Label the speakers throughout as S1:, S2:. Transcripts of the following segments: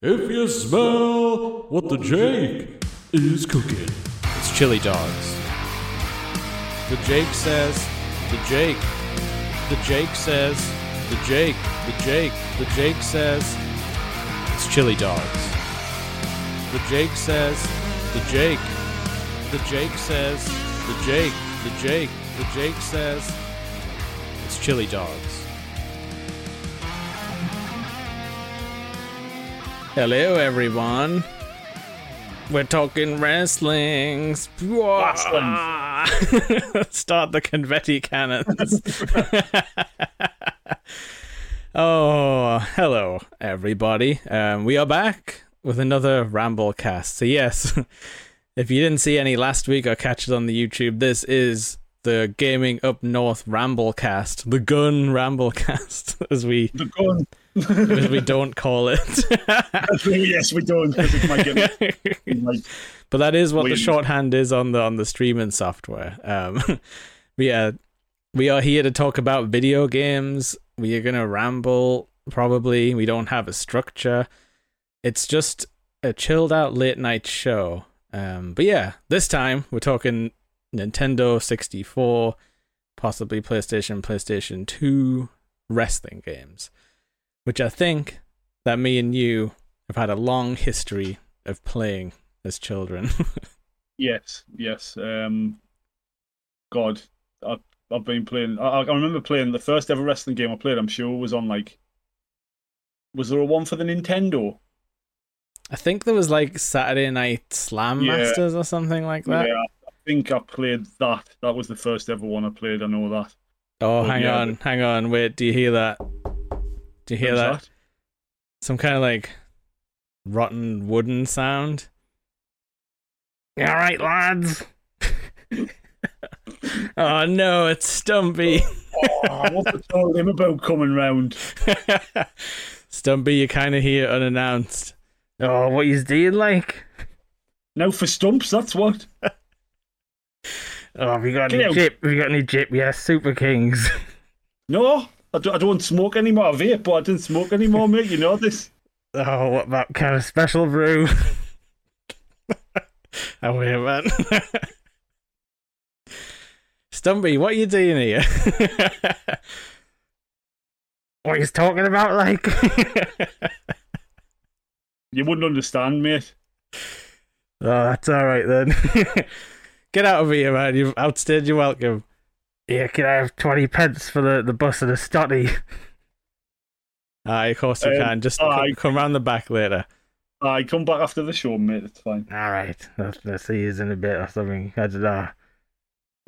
S1: If you smell what the Jake is cooking,
S2: It's chili dogs. The Jake says, the Jake. The Jake says, the Jake. The Jake. The Jake says, it's chili dogs. The Jake says, the Jake. The Jake says, the Jake. The Jake. The Jake says, it's chili dogs. Hello, everyone. We're talking wrestling.
S3: Wrestling.
S2: Start the confetti cannons. oh, hello, everybody. Um, we are back with another Ramble cast. So, yes, if you didn't see any last week or catch it on the YouTube, this is the Gaming Up North Ramble cast, the Gun Ramble cast, as we
S3: The gun.
S2: As we don't call it.
S3: yes, we don't because get like
S2: but that is what the shorthand is on the on the streaming software. Um, yeah, we are here to talk about video games. We are gonna ramble. Probably we don't have a structure. It's just a chilled out late night show. Um, but yeah, this time we're talking Nintendo sixty four, possibly PlayStation, PlayStation two wrestling games, which I think that me and you have had a long history of playing as children.
S3: yes, yes. Um, God, I've I've been playing. I, I remember playing the first ever wrestling game I played. I'm sure was on like. Was there a one for the Nintendo?
S2: I think there was like Saturday Night Slam
S3: Yeah.
S2: Masters or something like that.
S3: Yeah, I think I played that. That was the first ever one I played. I know that.
S2: Oh,
S3: Oh,
S2: hang
S3: yeah,
S2: on, hang on. Wait, do you hear that? Do you hear
S3: What
S2: that? Some kind of like rotten wooden sound. All right, lads. oh no, it's Stumpy.
S3: Oh, oh what's the told him about coming round?
S2: Stumpy, you're kind of here unannounced. Oh, what you doing like?
S3: Now for stumps, that's what.
S2: Oh, have you got
S3: Get
S2: any
S3: out.
S2: jip? Have you got any jip? Yeah, Super Kings.
S3: No, I don't, I don't smoke anymore. I vape, but I didn't smoke anymore, mate. You know this.
S2: Oh, what about kind of special brew? oh, wait, man. Stumpy, what are you doing here? what are you talking about, like?
S3: You wouldn't understand, mate.
S2: oh, that's all right then. Get out of here, man. You've outstayed your welcome. Yeah, can I have 20 pence for the, the bus and a stotty? Aye, of course you
S3: Um,
S2: can. Just
S3: aye.
S2: come, come round the back later.
S3: I come back after the show, mate. It's fine.
S2: All right, let's, let's see you in a bit or something. I don't know.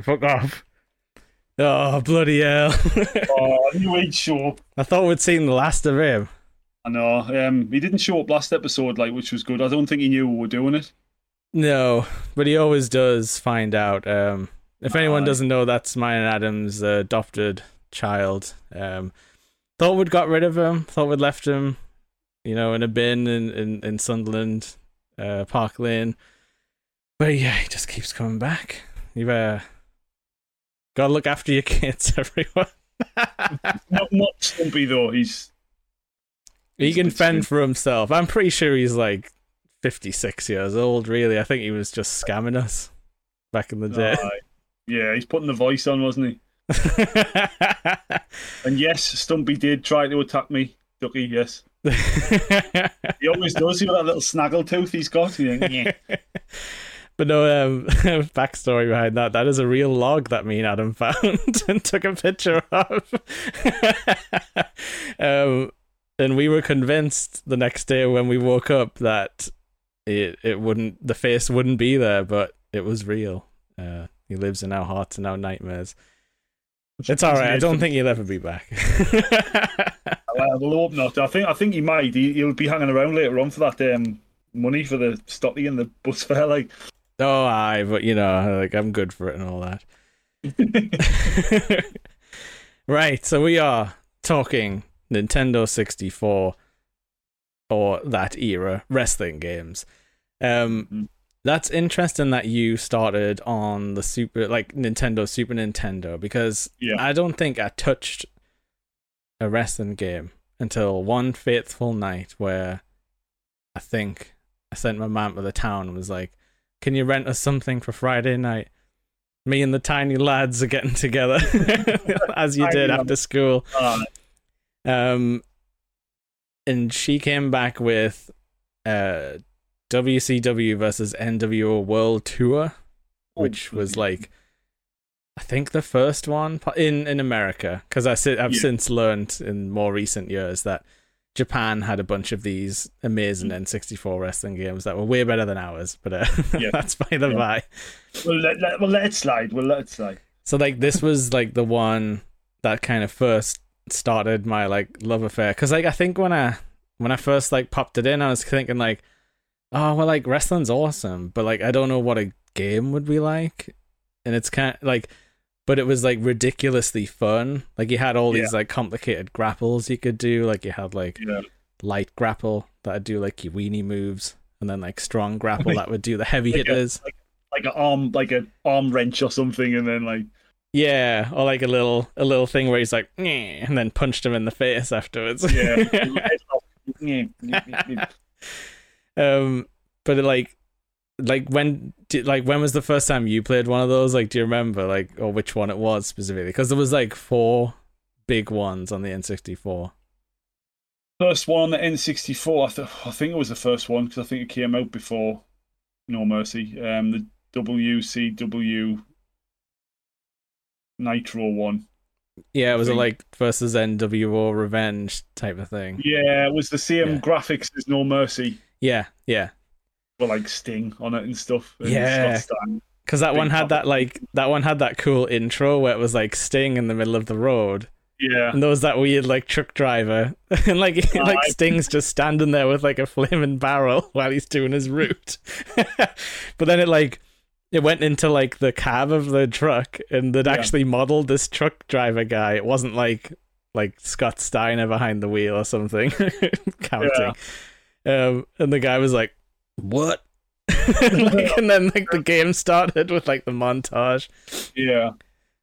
S2: Fuck off. Oh, bloody hell.
S3: Oh, I knew he'd show up.
S2: I thought we'd seen the last of him.
S3: I know. Um, he didn't show up last episode, like, which was good. I don't think he knew we were doing it.
S2: No, but he always does find out. Um, if anyone doesn't know, that's mine and Adam's uh, adopted child. Um, thought we'd got rid of him. Thought we'd left him, you know, in a bin in in, in Sunderland, uh, Park Lane. But yeah, he just keeps coming back. You've uh, got to look after your kids, everyone.
S3: Not not Stumpy though. He's
S2: He can fend for himself. I'm pretty sure he's like 56 years old, really. I think he was just scamming us back in the day.
S3: Yeah, he's putting the voice on, wasn't he? And yes, Stumpy did try to attack me, Ducky. Yes, he always does. See that little snaggle tooth he's got. Like, "Yeah."
S2: but no, um, backstory behind that. That is a real log that me and Adam found and took a picture of. um, and we were convinced the next day when we woke up that it it wouldn't the face wouldn't be there, but it was real. Uh, he lives in our hearts and our nightmares. It's all right. I don't think he'll ever be back.
S3: Well, we'll hope not. I think I think he might. He, he'll be hanging around later on for that um, money for the stotty and the bus fare. Like,
S2: oh, aye, but you know, like I'm good for it and all that. right, so we are talking Nintendo 64 or that era wrestling games. Um,
S3: Mhm.
S2: That's interesting that you started on the Super, like Nintendo, Super Nintendo, because
S3: Yeah.
S2: I don't think I touched a wrestling game until one fateful night where I think I sent my mom to the town and was like, "Can you rent us something for Friday night?" Me and the tiny lads are getting together, as you did after school.
S3: Uh,
S2: Um, and she came back with uh, WCW versus NWO World Tour, which was like, I think the first one in in America. Because I I've
S3: Yeah.
S2: since learned in more recent years that Japan had a bunch of these amazing N64 wrestling games that were way better than ours. But uh,
S3: Yeah.
S2: that's by the
S3: Yeah.
S2: by.
S3: We'll let, let, we'll let it slide. We'll let it slide.
S2: So like this was like the one that kind of first started my like love affair because like I think when I when I first like popped it in I was thinking like oh well like wrestling's awesome but like I don't know what a game would be like and it's kind of like but it was like ridiculously fun like you had all these like complicated grapples you could do like you had like
S3: Yeah.
S2: light grapple that'd do like your weenie moves and then like strong grapple that would do the heavy
S3: Like a-
S2: hitters
S3: Like an arm, like an arm wrench or something, and then like
S2: Yeah, or like a little a little thing where he's like, and then punched him in the face afterwards.
S3: yeah.
S2: um, but it, like, like when did, like when was the first time you played one of those? Like, do you remember like or which one it was specifically? Because there was like four big ones on the N64.
S3: First one on the N64. I, th- I think it was the first one because I think it came out before No Mercy. Um, the WCW Nitro one.
S2: Yeah, it was a like versus NWO Revenge type of thing.
S3: Yeah, it was the same
S2: Yeah.
S3: graphics as No Mercy,
S2: Yeah, yeah,
S3: but like Sting on it and stuff. And
S2: Yeah. Because that
S3: Big
S2: one had that like that one had that cool intro where it was like Sting in the middle of the road.
S3: Yeah.
S2: And there was that weird like truck driver, and like like
S3: I-
S2: Sting's just standing there with like a flaming barrel while he's doing his route. but then it like it went into like the cab of the truck, and they'd
S3: Yeah.
S2: actually modeled this truck driver guy. It wasn't like like Scott Steiner behind the wheel or something counting. Um, and the guy was like, "What?" like, and then like the game started with like the montage,
S3: Yeah.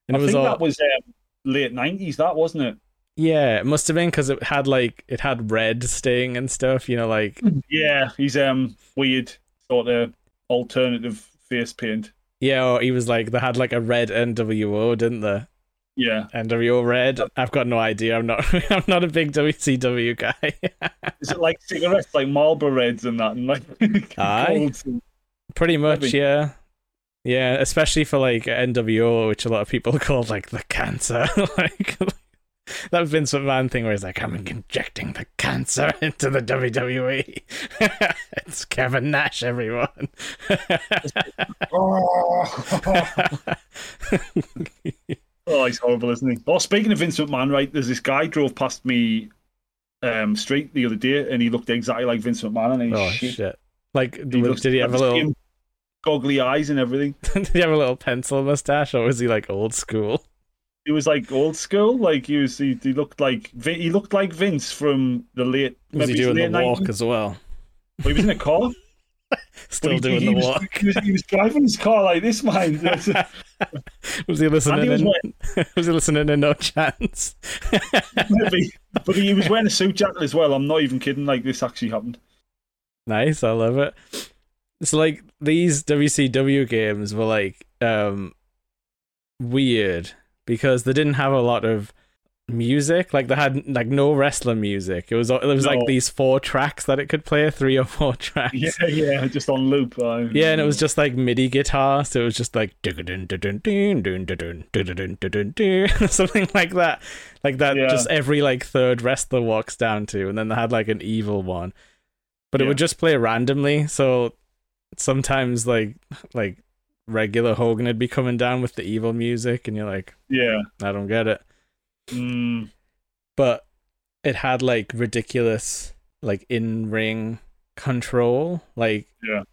S2: and
S3: I
S2: it was
S3: think
S2: all
S3: that was um, late 90s, that wasn't it?
S2: Yeah, it must have been because it had like it had red sting and stuff. You know, like
S3: Yeah, he's um weird sort of alternative face paint.
S2: yeah, or he was like they had like a red NWO, didn't they?
S3: Yeah.
S2: NWO red. I've got no idea. I'm not. I'm not a big WCW guy.
S3: Is it like cigarettes, like Marlboro Reds and that, and like
S2: Aye.
S3: And-
S2: Pretty much, yeah. Yeah, especially for like NWO, which a lot of people call like the cancer. like that Vince McMahon thing where he's like, I'm injecting the cancer into the WWE. it's Kevin Nash, everyone.
S3: oh, he's horrible, isn't he? Oh, speaking of Vince McMahon, right? There's this guy drove past me um street the other day, and he looked exactly like Vince McMahon, and he's
S2: oh
S3: shit.
S2: shit! Like,
S3: He looks-
S2: did he have a little?
S3: goggly eyes and everything?
S2: did he have a little pencil mustache, or was he like old school?
S3: He was like old school, like he was. He, he looked like he looked like Vince from the late.
S2: Was he doing the walk
S3: 90s.
S2: as well?
S3: Well, he was in a car.
S2: Still
S3: he-
S2: doing
S3: he
S2: the
S3: was,
S2: walk.
S3: He was, he was driving his car like this, man.
S2: Was he listening?
S3: was
S2: in, was he listening to No Chance?
S3: Maybe. But he was wearing a suit jacket as well. I'm not even kidding. Like this actually happened.
S2: Nice, I love it. It's like these WCW games were like um weird because they didn't have a lot of music. Like they had like no wrestler music. It was it was like these four tracks that it could play, three or four tracks.
S3: Yeah, yeah, just on loop. uh,
S2: Yeah, and it was just like MIDI guitar, so it was just like something like that, like that.
S3: Yeah.
S2: Just every like third wrestler walks down to, and then they had like an evil one, but it
S3: Yeah.
S2: would just play randomly. So sometimes like like regular Hogan would be coming down with the evil music, and you're like,
S3: yeah.
S2: I don't get it.
S3: Mm,
S2: But it had like ridiculous like in ring control, like
S3: Yeah.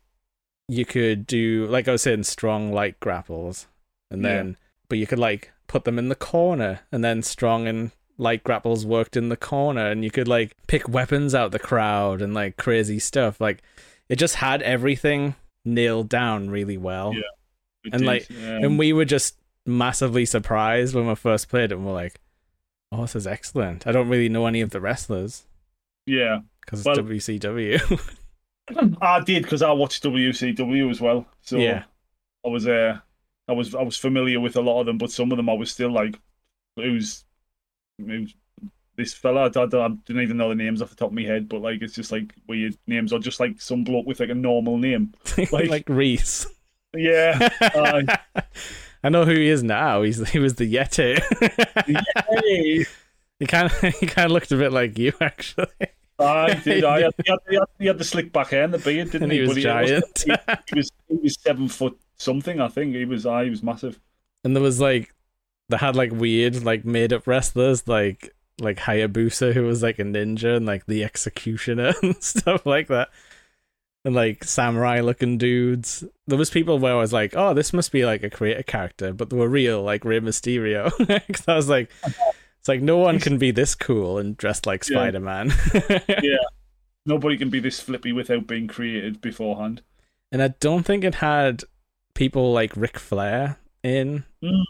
S2: you could do like I was saying strong light grapples. And
S3: Yeah.
S2: then but you could like put them in the corner. And then strong and light grapples worked in the corner. And you could like pick weapons out the crowd and like crazy stuff. Like it just had everything nailed down really well.
S3: Yeah.
S2: And,
S3: did,
S2: like,
S3: um,
S2: and we were just massively surprised when we first played it. And we're like oh this is excellent i don't really know any of the wrestlers
S3: yeah,
S2: because it's
S3: Well-
S2: wcw
S3: I did because I watched WCW as well. So
S2: yeah,
S3: I was uh, I was I was familiar with a lot of them, but some of them I was still like, who's who's this fella? I, I, I didn't even know the names off the top of my head, but like it's just like weird names or just like some bloke with like a normal name.
S2: like,
S3: Like-
S2: Reese.
S3: Yeah. Aye.
S2: I know who he is now. He's he was the Yeti.
S3: Hey.
S2: he kind of he kind of looked a bit like you actually,
S3: I did. I had, he, had, he, had, he had the slick back hair and the beard, didn't
S2: and
S3: he?
S2: he was
S3: But
S2: giant.
S3: He, he was he was seven foot something. I think he was. I he was massive.
S2: and there was like they had like weird like made up wrestlers like like Hayabusa who was like a ninja and like the executioner and stuff like that and like samurai looking dudes there was people where I was like oh this must be like a creator character but they were real like Rey Mysterio 'Cause I was like it's like no one can be this cool and dressed like
S3: Yeah.
S2: Spider-Man yeah,
S3: Nobody can be this flippy without being created beforehand.
S2: and I don't think it had people like Ric Flair in
S3: Mm.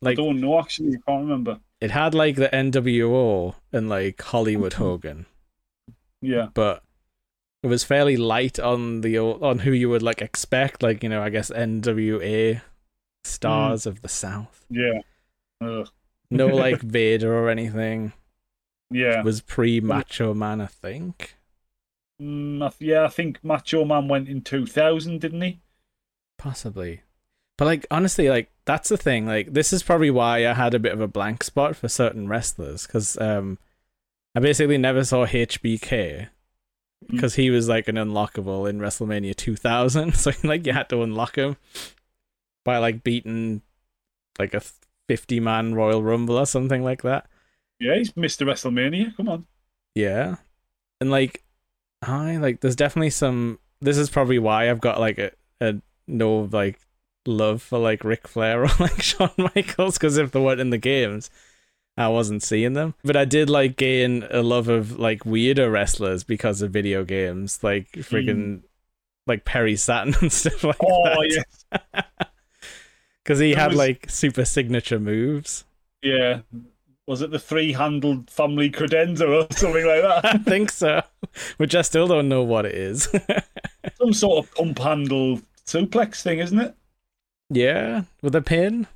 S2: like
S3: I don't know actually. I can't remember.
S2: it had like the NWO and like Hollywood Hogan,
S3: Yeah.
S2: but it was fairly light on the on who you would like expect, like you know, I guess NWA stars of the South.
S3: Yeah. Ugh.
S2: No like Vader or anything.
S3: Yeah.
S2: It was pre Macho Man, I think.
S3: Mm, I th- yeah. I think Macho Man went in two thousand, didn't he?
S2: Possibly. But like honestly, like that's the thing. Like this is probably why I had a bit of a blank spot for certain wrestlers because um, I basically never saw HBK Mm. because he was like an unlockable in WrestleMania 2000. So like you had to unlock him by like beating like a 50 man Royal Rumble or something like that.
S3: Yeah, he's Mr. WrestleMania. Come on.
S2: Yeah. And like I like there's definitely some this is probably why I've got like a, a no like love for like Ric Flair or like Shawn Michaels because if they weren't in the games I wasn't seeing them. But I did like gain a love of like weirder wrestlers because of video games, like hmm. freaking like Perry Saturn and stuff like
S3: Oh
S2: that.
S3: yeah,
S2: Because he
S3: There
S2: had
S3: was-
S2: like super signature moves.
S3: yeah. Was it the three-handled family credenza or something like that?
S2: I think so. Which I still don't know what it is.
S3: Some sort of pump handle suplex thing, isn't it?
S2: Yeah, with a pin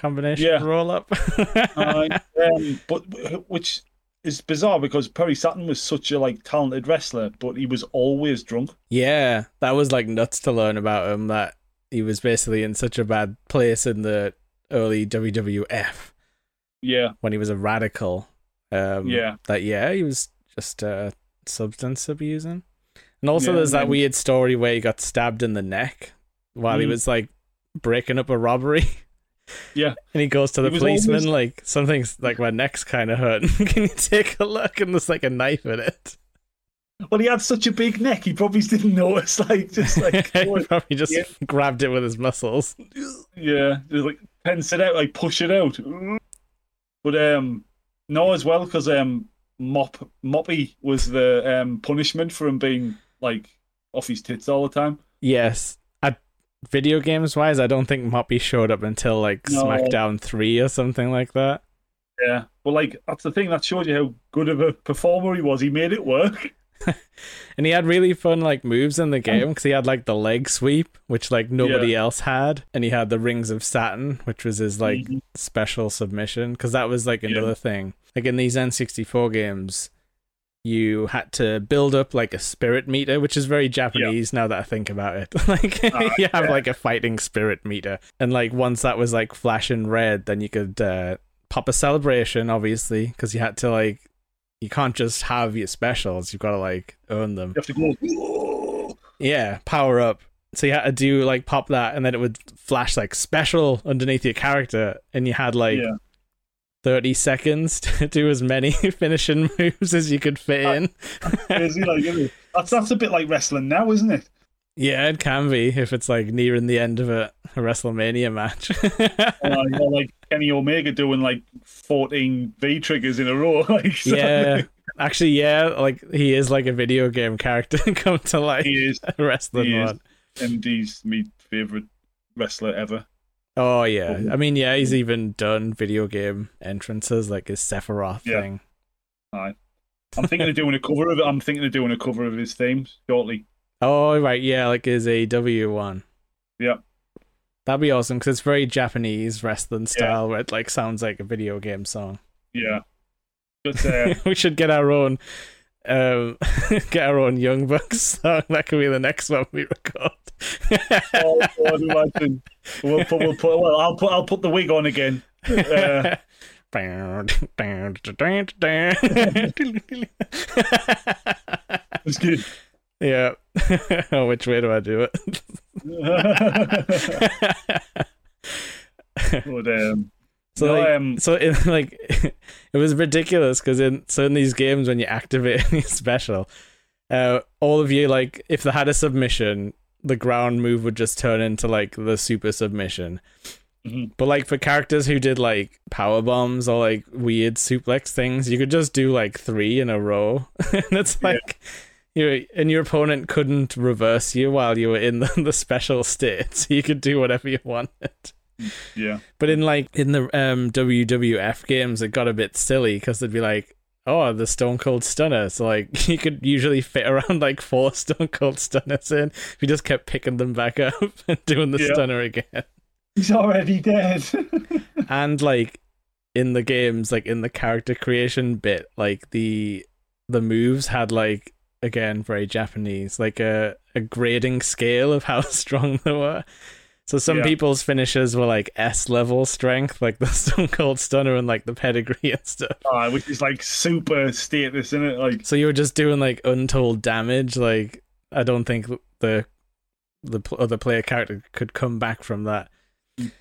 S2: combination
S3: Yeah.
S2: roll up.
S3: Aye. um, but which is bizarre because Perry Saturn was such a like talented wrestler, but he was always drunk.
S2: yeah, that was like nuts to learn about him. That he was basically in such a bad place in the early WWF
S3: Yeah,
S2: when he was a radical. Um,
S3: Yeah.
S2: that yeah, he was just uh, substance abusing. And also,
S3: Yeah,
S2: there's that
S3: and-
S2: weird story where he got stabbed in the neck while he
S3: Mm.
S2: was like breaking up a robbery.
S3: Yeah.
S2: And he goes to the policeman,
S3: always-
S2: like, something's like my neck's kind of hurting. Can you take a look? And there's like a knife in it.
S3: well, he had such a big neck, he probably didn't notice. Like, just like,
S2: he probably just
S3: Yeah.
S2: grabbed it with his muscles.
S3: yeah, just like tense it out, like push it out. But um, no, as well because um, Mop Moppy was the um punishment for him being like off his tits all the time.
S2: Yes. Video games wise, I don't think Moppy showed up until like
S3: No.
S2: SmackDown 3 or something like that.
S3: Yeah, but like that's the thing that showed you how good of a performer he was. He made it work.
S2: And he had really fun like moves in the game because he had like the leg sweep, which like nobody else had, and he had the rings of Saturn, which was his like
S3: Mhm.
S2: special submission because that was like
S3: Yeah.
S2: another thing. Like in these N64 games, you had to build up like a spirit meter, which is very Japanese now that I think about it. like
S3: Ah,
S2: you have
S3: yeah.
S2: like a fighting spirit meter, and like once that was like flashing red, then you could uh, pop a celebration, obviously, because you had to like you can't just have your specials; you've got to like earn them.
S3: You have to go. "Whoa."
S2: Yeah, power up. So you had to do like pop that, and then it would flash like special underneath your character, and you had like
S3: yeah,
S2: 30 seconds to do as many finishing moves as you could fit in.
S3: crazy, like that's that's a bit like wrestling now, isn't it?
S2: Yeah, it can be if it's like nearing the end of a, a WrestleMania match.
S3: Uh, like Kenny Omega doing like fourteen V triggers in a row. Like, so-
S2: yeah. Actually, yeah, like he is like a video game character come to life.
S3: he is,
S2: A wrestling
S3: he is.
S2: one.
S3: and he's my favorite wrestler ever.
S2: Oh yeah. I mean, yeah, he's even done video game entrances like his Sephiroth
S3: Yeah.
S2: thing.
S3: I'm thinking of doing a cover of it. I'm thinking of doing a cover of his theme shortly.
S2: Oh right, yeah, like his AEW one.
S3: Yeah.
S2: That'd be awesome because it's very Japanese wrestling style, where it like sounds like a video game song.
S3: Yeah. But uh,
S2: we should get our own, um, get our own Young Bucks song. That could be the next one we record.
S3: oh, God, imagine. We'll put, we'll put, well, I'll put, I'll put the wig on again. Uh, it's good.
S2: yeah. oh, which way do I do it?
S3: but, um,
S2: So
S3: no,
S2: like,
S3: um,
S2: so in like it was ridiculous because in so in these games when you activate any special, uh, all of you like if they had a submission, the ground move would just turn into like the super submission.
S3: Mhm.
S2: But like for characters who did like power bombs or like weird suplex things, you could just do like three in a row, and it's
S3: Yeah.
S2: like. You, and your opponent couldn't reverse you while you were in the, the special state, so you could do whatever you wanted.
S3: Yeah.
S2: But in like in the um, WWF games, it got a bit silly because they'd be like, "Oh, the Stone Cold Stunner." So like you could usually fit around like four Stone Cold Stunners in if you just kept picking them back up and doing the
S3: Yeah.
S2: stunner again.
S3: He's already dead.
S2: And like in the games, like in the character creation bit, like the the moves had like again very Japanese, like a a grading scale of how strong they were. So some
S3: Yeah.
S2: people's finishes were like S level strength, like the Stone Cold Stunner and like the pedigree and stuff.
S3: Ah, which is like super status, isn't it? Like,
S2: So you were just doing like untold damage. Like I don't think the the other player character could come back from that,
S3: Mm.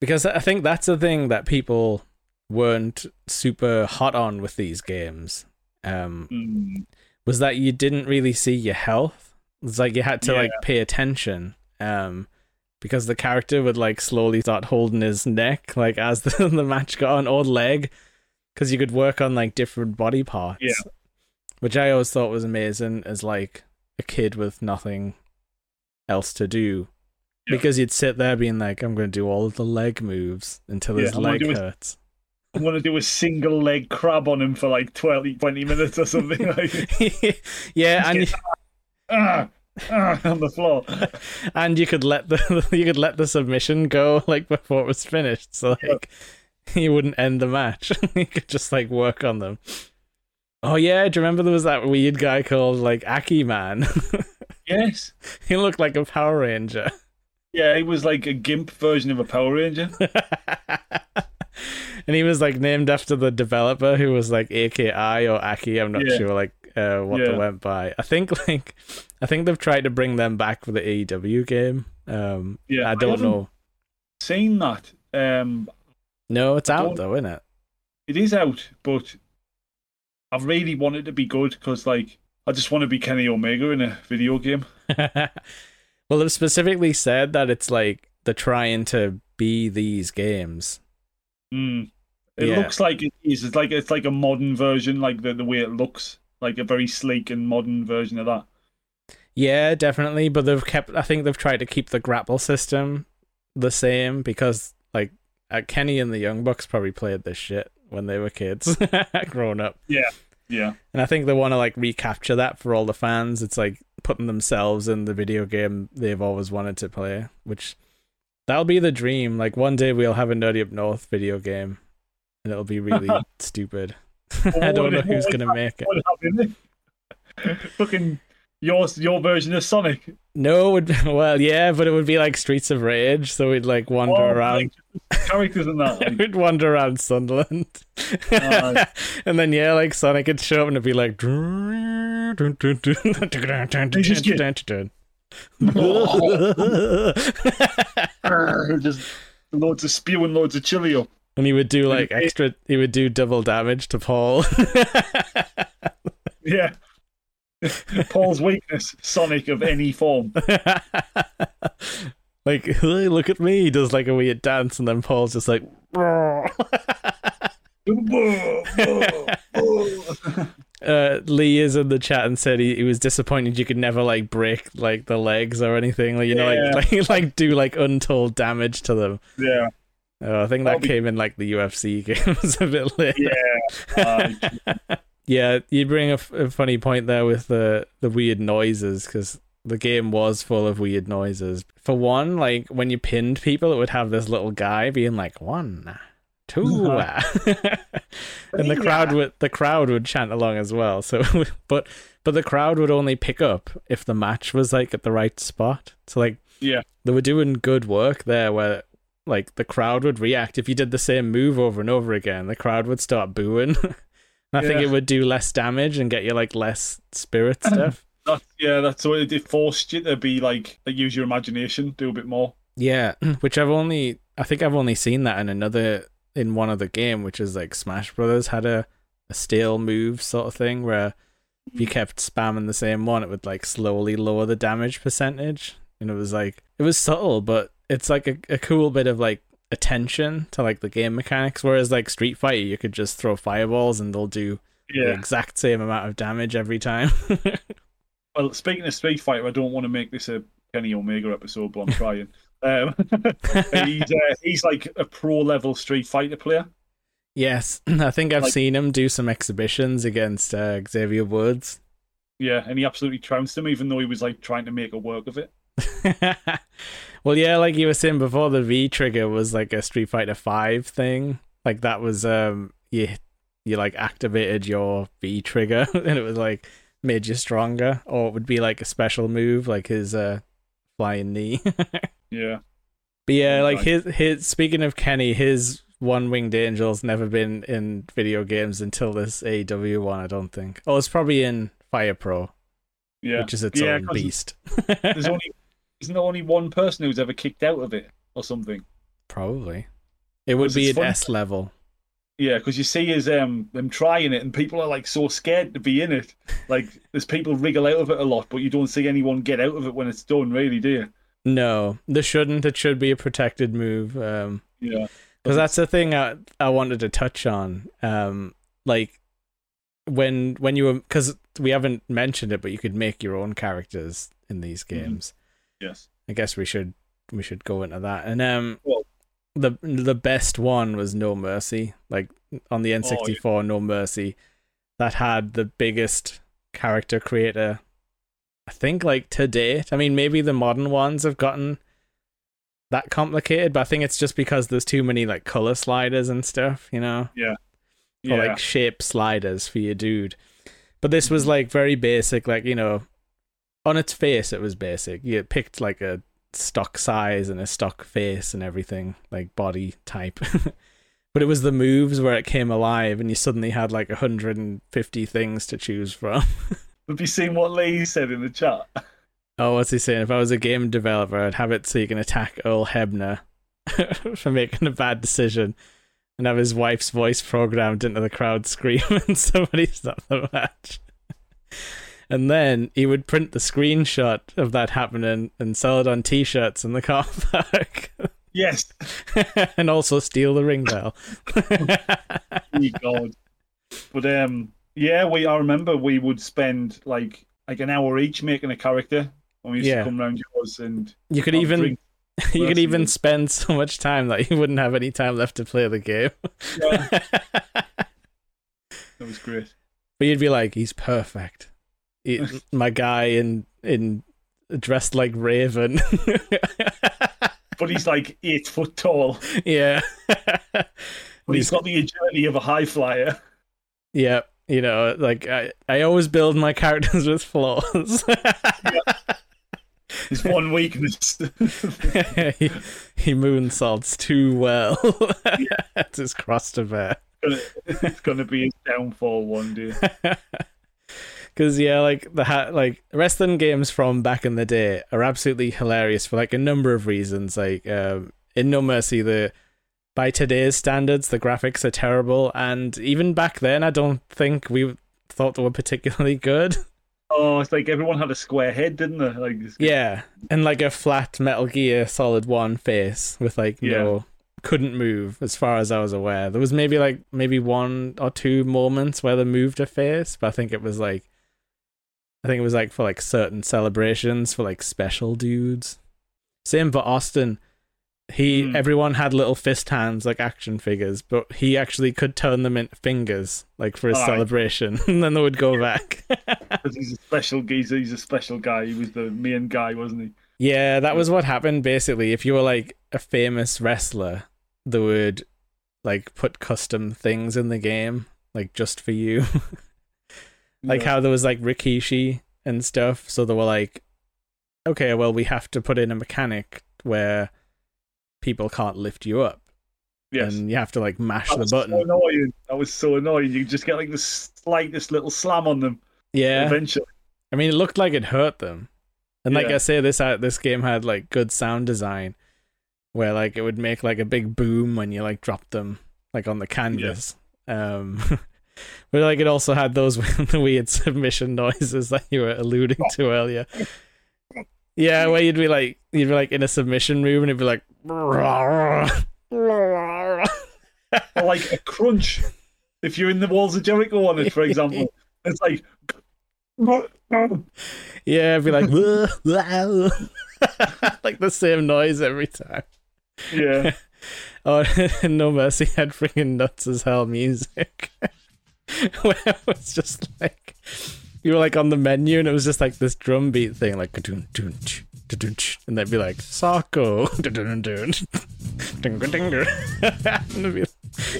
S2: because I think that's the thing that people weren't super hot on with these games. Um,
S3: mm,
S2: was that you didn't really see your health. It's like you had to
S3: Yeah.
S2: like pay attention. Um, because the character would like slowly start holding his neck like as the, the match got on or leg because you could work on like different body parts
S3: Yeah.
S2: which i always thought was amazing as like a kid with nothing else to do
S3: Yeah.
S2: because you'd sit there being like i'm going to do all of the leg moves until
S3: Yeah,
S2: his leg hurts
S3: I want to do a single leg crab on him for like 20, 20 minutes or something. Like,
S2: yeah and you,
S3: ah, on the floor.
S2: and you could let the you could let the submission go like before it was finished so like you wouldn't end the match you could just like work on them oh yeah do you remember there was that weird guy called like aki man
S3: Yes.
S2: he looked like a power ranger
S3: Yeah, he was like a gimp version of a Power Ranger.
S2: and he was like named after the developer who was like aki or aki i'm not
S3: Yeah.
S2: sure like uh, what they went by i think like i think they've tried to bring them back for the aew game um
S3: Yeah,
S2: i don't
S3: haven't
S2: know
S3: Seen that. Um,
S2: no it's
S3: I
S2: out
S3: don't-
S2: though isn't it
S3: it is out, but I really want it to be good because, like, I just want to be Kenny Omega in a video game.
S2: well, they've specifically said that it's like they're trying to be these games.
S3: Mm. It
S2: Yeah.
S3: looks like it is. It's like it's like a modern version, like the the way it looks, like a very sleek and modern version of that.
S2: Yeah, definitely. But they've kept. I think they've tried to keep the grapple system the same because, like, uh, Kenny and the Young Bucks probably played this shit when they were kids, growing up.
S3: Yeah, yeah,
S2: And I think they want to like recapture that for all the fans. It's like putting themselves in the video game they've always wanted to play, which that'll be the dream. Like one day we'll have a Nerdy Up North video game, and it'll be really stupid. I don't know who's gonna make it.
S3: Fucking your your version of Sonic.
S2: No, it would well, yeah, but it would be like Streets of Rage, so we'd like wander
S3: Oh,
S2: around.
S3: like, characters in that. Like,
S2: we'd wander around Sunderland,
S3: Aye.
S2: and then yeah, like Sonic would show up and it'd be like.
S3: just loads of spew and loads of chili up.
S2: And he would do like extra. He would do double damage to Paul.
S3: Yeah. Paul's weakness, Sonic of any form.
S2: like, hey, look at me. He does like a weird dance, and then Paul's just like. uh, Lee is in the chat and said he, he was disappointed you could never like break like the legs or anything. Like you know,
S3: Yeah.
S2: like like like do like untold damage to them.
S3: yeah,
S2: Oh, I think that came in like the UFC games a bit later.
S3: yeah. Uh,
S2: Yeah, you bring a, f- a funny point there with the the weird noises because the game was full of weird noises. For one, like when you pinned people, it would have this little guy being like one, two, and the crowd would the crowd would chant along as well. So, but but the crowd would only pick up if the match was like at the right spot. So like
S3: Yeah.
S2: they were doing good work there where like the crowd would react if you did the same move over and over again. The crowd would start booing. I think it would do less damage and get you like less spirit stuff.
S3: That, yeah, that's what it, it forced you to be like, like use your imagination, do a bit more.
S2: Yeah, which I've only I think I've only seen that in another in one other game, which is like Smash Brothers had a, a stale move sort of thing where if you kept spamming the same one, it would like slowly lower the damage percentage. And it was like it was subtle, but it's like a, a cool bit of like attention to like the game mechanics. Whereas like Street Fighter, you could just throw fireballs and they'll do the exact same amount of damage every time.
S3: Well, speaking of Street Fighter, I don't want to make this a Kenny Omega episode, but I'm trying. Um, he's uh, he's like a pro level Street Fighter player.
S2: yes, I think I've
S3: Like-
S2: seen him do some exhibitions against uh, Xavier Woods.
S3: Yeah, and he absolutely trounced him, even though he was like trying to make a work of it.
S2: Well, yeah, like you were saying before, the V trigger was like a Street Fighter Five thing. Like that was um, you you like activated your V trigger, and it was like made you stronger, or it would be like a special move, like his uh flying knee.
S3: Yeah,
S2: but yeah, like his his speaking of Kenny, his one winged angel's never been in video games until this AEW one. I don't think. Oh, it's probably in Fire Pro,
S3: yeah.
S2: which is its
S3: Yeah,
S2: own beast.
S3: There's only isn't there only one person who's ever kicked out of it or something?
S2: Probably. It would be an
S3: fun.
S2: S level.
S3: Yeah, because you see is um them trying it, and people are like so scared to be in it. Like there's people wriggle out of it a lot, but you don't see anyone get out of it when it's done, really, do you?
S2: No, there shouldn't. It should be a protected move. Um,
S3: Yeah,
S2: because that's the thing I I wanted to touch on. Um, like when when you were because we haven't mentioned it, but you could make your own characters in these
S3: Mhm.
S2: games.
S3: Yes,
S2: I guess we should we should go into that. And um,
S3: Well-
S2: the the best one was No Mercy. Like on the N64, No Mercy, that had the biggest character creator. I think like to date. I mean, maybe the modern ones have gotten that complicated, but I think it's just because there's too many like color sliders and stuff. You know
S3: yeah,
S2: or like shape sliders for your dude. But this was like very basic, like you know, on its face it was basic. You picked like a stock size and a stock face and everything, like body type. but it was the moves where it came alive and you suddenly had like 150 things to choose from.
S3: Have you seen what Lee said in the chat?
S2: Oh, what's he saying? If I was a game developer, I'd have it so you can attack Earl Hebner for making a bad decision and have his wife's voice programmed into the crowd scream and somebody stop the match. And then he would print the screenshot of that happening and sell it on t shirts in the car park.
S3: Yes.
S2: and also steal the ring bell.
S3: Oh God. But um, yeah, we I remember we would spend like like an hour each making a character when we used
S2: Yeah.
S3: to come round yours and
S2: you could even
S3: drink.
S2: you could even spend so much time that you wouldn't have any time left to play the game.
S3: Yeah, that was great.
S2: But you'd be like, he's perfect. My guy in in dressed like Raven.
S3: But he's like eight foot tall.
S2: yeah.
S3: But he's got the agility of a high flyer.
S2: yeah. You know, like I, I always build my characters with flaws.
S3: His one weakness.
S2: he, he moonsaults too well. That's his cross to bear.
S3: it's gonna be his downfall one day.
S2: Because yeah, like the ha- like wrestling games from back in the day are absolutely hilarious for like a number of reasons. Like um, in No Mercy, the by today's standards, the graphics are terrible, and even back then, I don't think we thought they were particularly good.
S3: Oh, it's like everyone had a square head, didn't they? Like
S2: Yeah, and like a flat Metal Gear Solid One face with like no couldn't move as far as I was aware. There was maybe like maybe one or two moments where they moved a face, but I think it was like I think it was like for like certain celebrations for like special dudes. Same for Austin. He
S3: Hmm.
S2: everyone had little fist hands like action figures, but he actually could turn them into fingers, like for his
S3: Aye.
S2: celebration, and then they would go back.
S3: he's a special geezer. He's a special guy. He was the main guy, wasn't he?
S2: Yeah, that was what happened basically. If you were like a famous wrestler, they would like put custom things in the game, like just for you. like
S3: Yeah.
S2: how there was like Rikishi and stuff. So they were like, okay, well, we have to put in a mechanic where people can't lift you up.
S3: Yes.
S2: And you have to like mash
S3: That
S2: the
S3: was so
S2: button.
S3: annoying. That was so annoying. You just get like the slightest little slam on them
S2: yeah.
S3: eventually.
S2: I mean, it looked like it hurt them. And like
S3: Yeah.
S2: I say, this uh, this game had like good sound design, where like it would make like a big boom when you like dropped them like on the canvas. Um, but like it also had those weird submission noises that you were alluding to earlier. Yeah, where you'd be like you'd be like in a submission room and it'd be like.
S3: Or like a crunch. If you're in the walls of Jericho on it, for example, it's like.
S2: Yeah, it'd be like like the same noise every time.
S3: Yeah.
S2: Oh, No Mercy had freaking nuts as hell music. Where it was just like you were like on the menu and it was just like this drum beat thing, like "Ka-dun, dun, ch, da-dun, and they'd be like Sako,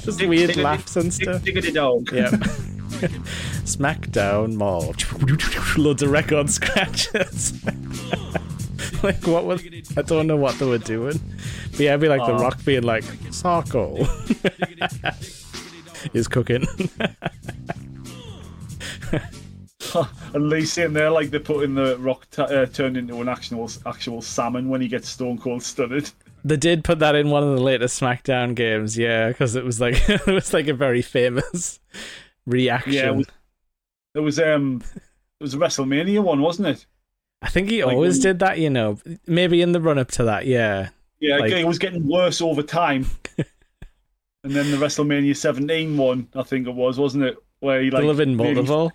S2: just weird laughs and stuff. Yeah. Smackdown Mall. Loads of record scratches. like what was I don't know what they were doing. But yeah, it'd be like the rock being like, Sarko is cooking.
S3: And Lee sitting there like they're putting the rock t- uh, turned into an actual actual salmon when he gets stone cold stunned.
S2: they did put that in one of the latest SmackDown games, yeah, because it was like it was like a very famous reaction.
S3: Yeah, it was- There was um, it was a WrestleMania one, wasn't it?
S2: I think he
S3: like
S2: always
S3: when-
S2: did that, you know. Maybe in the run up to that, yeah.
S3: Yeah,
S2: Like-
S3: it was getting worse over time. And then the WrestleMania 17 one, I think it was, wasn't it? Where he like
S2: have been multiple.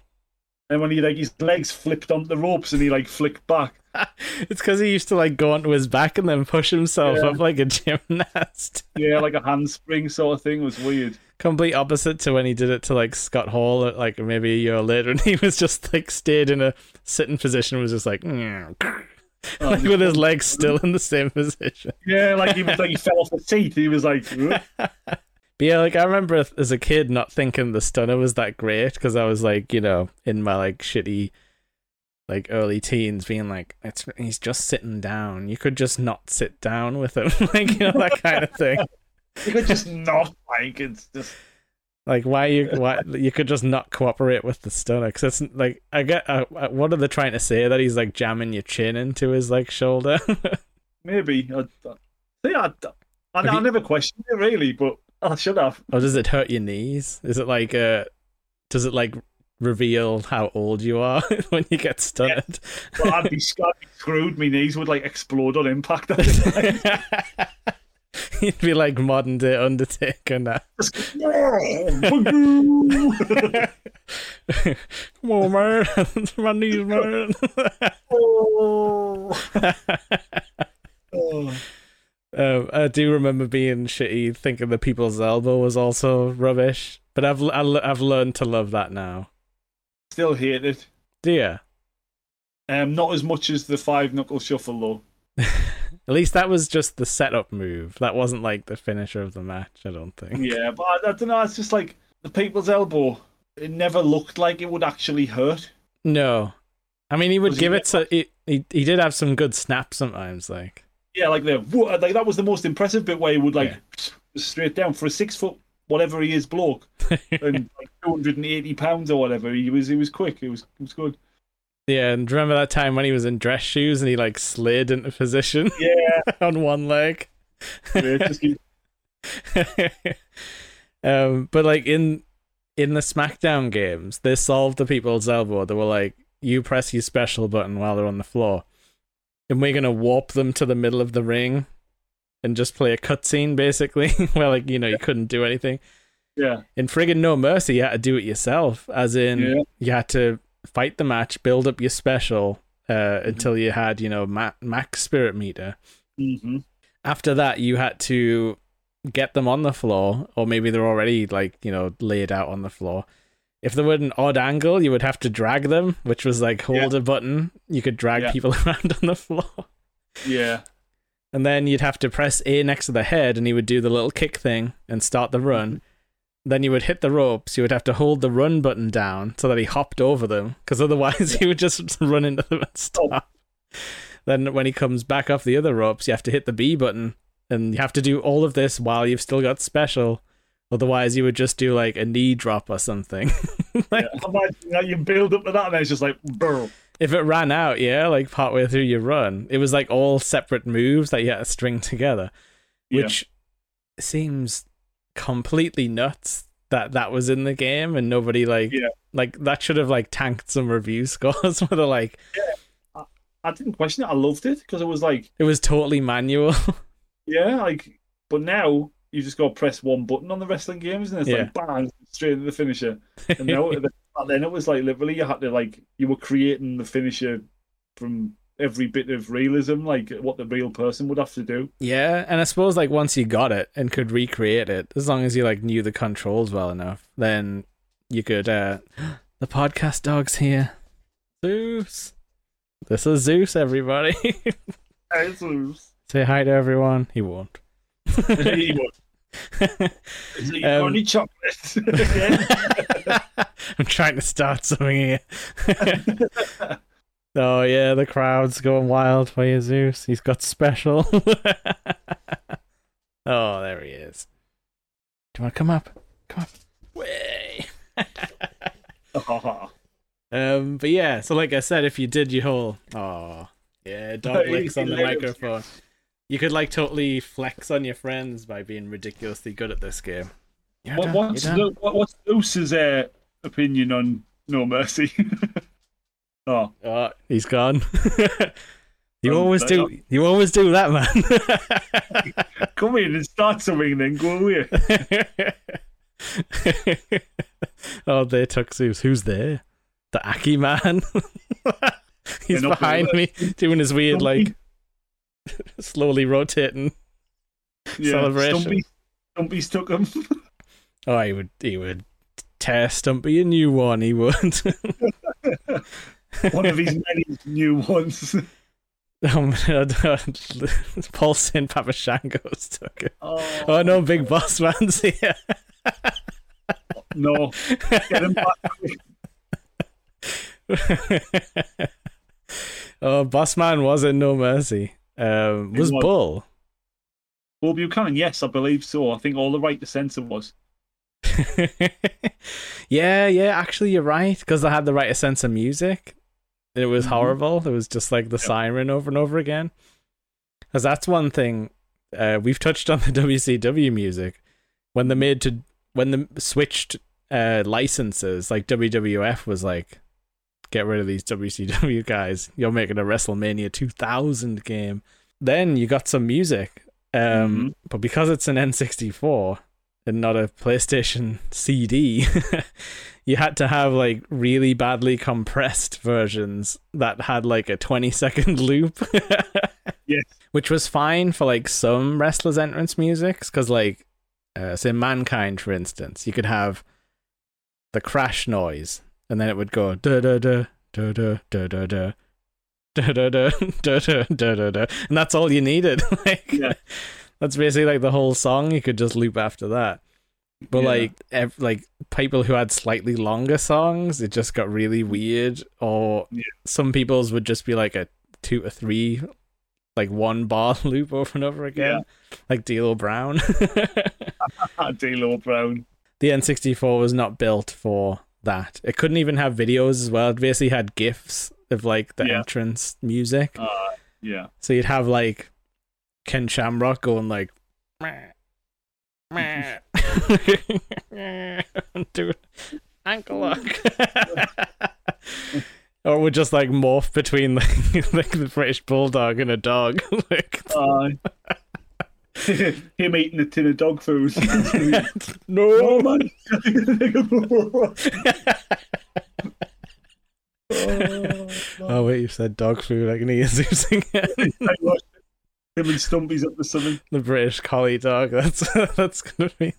S3: and when he like his legs flipped onto the ropes and he like flicked back.
S2: It's because he used to like go onto his back and then push himself
S3: Yeah.
S2: up like a gymnast.
S3: Yeah, like a handspring sort of thing. It was weird.
S2: Complete opposite to when he did it to like Scott Hall, like maybe a year later, and he was just like stayed in a sitting position, and was just like,
S3: Oh,
S2: like with his legs still in the same position.
S3: Yeah, like he was like he fell off the seat. He was like.
S2: But yeah, like I remember as a kid not thinking the stunner was that great because I was like, you know, in my like shitty, like early teens, being like, it's he's just sitting down. You could just not sit down with him, like you know that kind of thing.
S3: you could just not like it's just
S2: Like why you why you could just not cooperate with the stunner because it's like I get uh, uh, what are they trying to say that he's like jamming your chin into his like shoulder?
S3: maybe. I, I, see, I, I, I never questioned it really, but I should have.
S2: or does it hurt your knees? Is it like uh does it like reveal how old you are when you get stunned?
S3: Well, I'd be, I'd be screwed. My knees would like explode on impact. At
S2: You'd be like modern day Undertaker now. Come on, man. My knees, man.
S3: Oh. Oh.
S2: Um, I do remember being shitty, thinking the people's elbow was also rubbish. But I've I've learned to love that now.
S3: Still hate it.
S2: Do you?
S3: Um, not as much as the five knuckle shuffle though.
S2: At least that was just the setup move. That wasn't like the finisher of the match. I don't think.
S3: Yeah, but I, I don't know. It's just like the people's elbow. It never looked like it would actually hurt.
S2: No, I mean he would
S3: Was he
S2: give
S3: get-
S2: it to. He, he he did have some good snaps sometimes. Like
S3: Yeah, like the like that was the most impressive bit where he would like straight down for a six foot whatever he is bloke and like two hundred and eighty pounds or whatever. He was he was quick. It was it was good.
S2: yeah, and remember that time when he was in dress shoes and he like slid into position
S3: Yeah,
S2: on one leg.
S3: yeah,
S2: um, but like in in the SmackDown games, they solved the people's elbow. They were like, you press your special button while they're on the floor, and we're gonna warp them to the middle of the ring, and just play a cutscene basically, where like you know you couldn't do anything.
S3: yeah,
S2: In friggin' No Mercy, you had to do it yourself, as in
S3: Yeah.
S2: you had to fight the match, build up your special uh, until you had you know ma- max spirit meter
S3: hmm
S2: after that, you had to get them on the floor, or maybe they're already like you know laid out on the floor. If there were an odd angle, you would have to drag them, which was like hold a button. You could drag
S3: Yeah.
S2: people around on the floor.
S3: Yeah.
S2: And then you'd have to press A next to the head, and he would do the little kick thing and start the run. Mm-hmm. Then you would hit the ropes. You would have to hold the run button down so that he hopped over them, because otherwise he would just run into them and stop. Then when he comes back off the other ropes, you have to hit the B button, and you have to do all of this while you've still got special. Otherwise, you would just do like a knee drop or something. like,
S3: yeah. Imagine that you build up to that and then it's just like, burr.
S2: if it ran out, yeah, like partway through your run, it was like all separate moves that you had to string together,
S3: Yeah.
S2: which seems completely nuts that that was in the game and nobody like
S3: Yeah.
S2: like that should have like tanked some review scores where they're like
S3: I didn't question it. I loved it because it was like,
S2: it was totally manual.
S3: yeah, like, but now you just got to press one button on the wrestling games and it's like, bang, straight into the finisher. And now, and then it was like literally you had to like, you were creating the finisher from every bit of realism, like what the real person would have to do.
S2: yeah, and I suppose like once you got it and could recreate it, as long as you like knew the controls well enough, then you could uh the podcast dog's here. Zeus. This is Zeus, everybody.
S3: Jesus.
S2: Say hi to everyone. He won't.
S3: Is it
S2: Um,
S3: only chocolate?
S2: I'm trying to start something here. oh yeah, the crowd's going wild for you, Zeus. He's got special. oh, there he is. Do you want to come up? Come up. Way. um, but yeah, so like I said, if you did your whole, oh yeah, dog licks on the microphone, you could like totally flex on your friends by being ridiculously good at this game. You're
S3: What,
S2: done,
S3: what's
S2: you're done.
S3: Lu- what, what's Luce's uh, opinion on No Mercy? oh,
S2: Oh, he's gone. you
S3: Um,
S2: always
S3: there
S2: do. You always do that, man.
S3: come in and start something, then go away.
S2: oh, they took Zeus. Who's there? The Aki man. he's behind me, doing his weird, like, slowly rotating.
S3: Yeah,
S2: Celebration.
S3: Stumpy, Stumpy's took him.
S2: Oh, he would. He would tear Stumpy a new one. He would.
S3: One of his many new ones.
S2: um, Paul St. Papa Shango's took it.
S3: Oh,
S2: Oh no, Big Boss Man's here.
S3: no. Get him back.
S2: oh, Bossman was in No Mercy. Um, was
S3: was.
S2: Bull.
S3: Bull Buchanan, yes, I believe so. I think all the right to censor was.
S2: yeah, yeah. Actually, you're right because I had the right to censor music. It was
S3: Mhm.
S2: horrible. It was just like the
S3: Yep.
S2: siren over and over again. Because that's one thing uh, we've touched on the WCW music when they made to when they switched uh, licenses. Like WWF was like, get rid of these WCW guys. You're making a WrestleMania 2000 game. Then you got some music, um,
S3: Mhm.
S2: but because it's an N64 and not a PlayStation CD, you had to have like really badly compressed versions that had like a 20 second loop.
S3: Yes.
S2: Which was fine for like some wrestlers' entrance musics, because like, uh, say Mankind, for instance, you could have the crash noise, and then it would go da da da da da da da da. Da, da, da, da, da, da, da, da. And that's all you needed. like,
S3: Yeah.
S2: that's basically like the whole song. You could just loop after that. But
S3: Yeah.
S2: like, ev- like people who had slightly longer songs, it just got really weird. Or
S3: Yeah.
S2: some people's would just be like a two or three, like one bar loop over and over again, like D'Lo Brown.
S3: D'Lo Brown.
S2: the N64 was not built for that. It couldn't even have videos as well. It basically had gifs of like the
S3: Yeah.
S2: entrance music.
S3: Uh, yeah.
S2: So you'd have like Ken Shamrock going like meh, meh, doing ankle lock. or it would just like morph between like, like the British bulldog and a dog. like
S3: Uh, him eating a tin of dog food.
S2: no
S3: oh, man. oh,
S2: Oh wait, you said dog food. I can hear Zeus again.
S3: I watched Him and Stumpy's up to something.
S2: the British collie dog. That's that's gonna be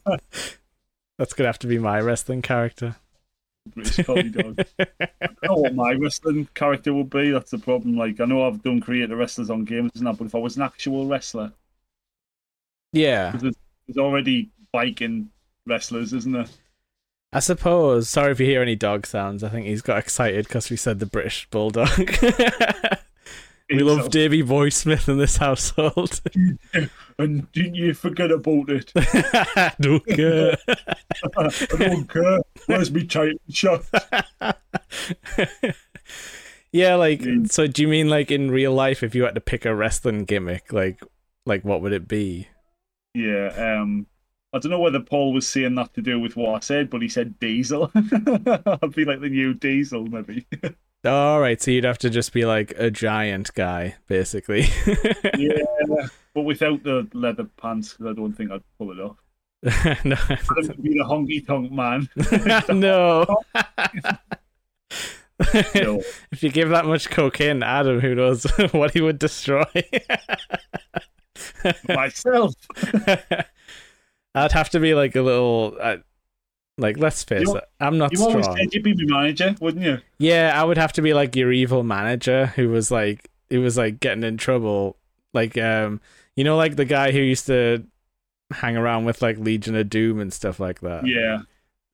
S2: that's gonna have to be my wrestling character.
S3: British collie dog. I don't know what my wrestling character would be. That's the problem. Like I know I've done creator wrestlers on games and that, but if I was an actual wrestler,
S2: Yeah,
S3: there's, there's already biking wrestlers, isn't there?
S2: I suppose. Sorry if you hear any dog sounds. I think he's got excited because we said the British bulldog. we love
S3: So-
S2: Davy Boy Smith in this household.
S3: And didn't you forget about it?
S2: Don't care.
S3: I don't care. Where's me tight shot?
S2: yeah, like so. Do you mean like in real life, if you had to pick a wrestling gimmick, like like what would it be?
S3: Yeah. Um. I don't know whether Paul was saying that to do with what I said, but he said Diesel. I'd be like the new Diesel, maybe.
S2: All right, so you'd have to just be like a giant guy, basically.
S3: yeah, but without the leather pants, 'cause I don't think I'd pull it off.
S2: no,
S3: I'd be the honky tonk man.
S2: no.
S3: No.
S2: if you give that much cocaine to Adam, who knows what he would destroy?
S3: Myself.
S2: I'd have to be like a little, uh, like let's face
S3: You-
S2: it, I'm not
S3: You always
S2: strong.
S3: said you'd be my manager, wouldn't you?
S2: Yeah, I would have to be like your evil manager who was like, who was like getting in trouble, like um, you know, like the guy who used to hang around with like Legion of Doom and stuff like that.
S3: Yeah.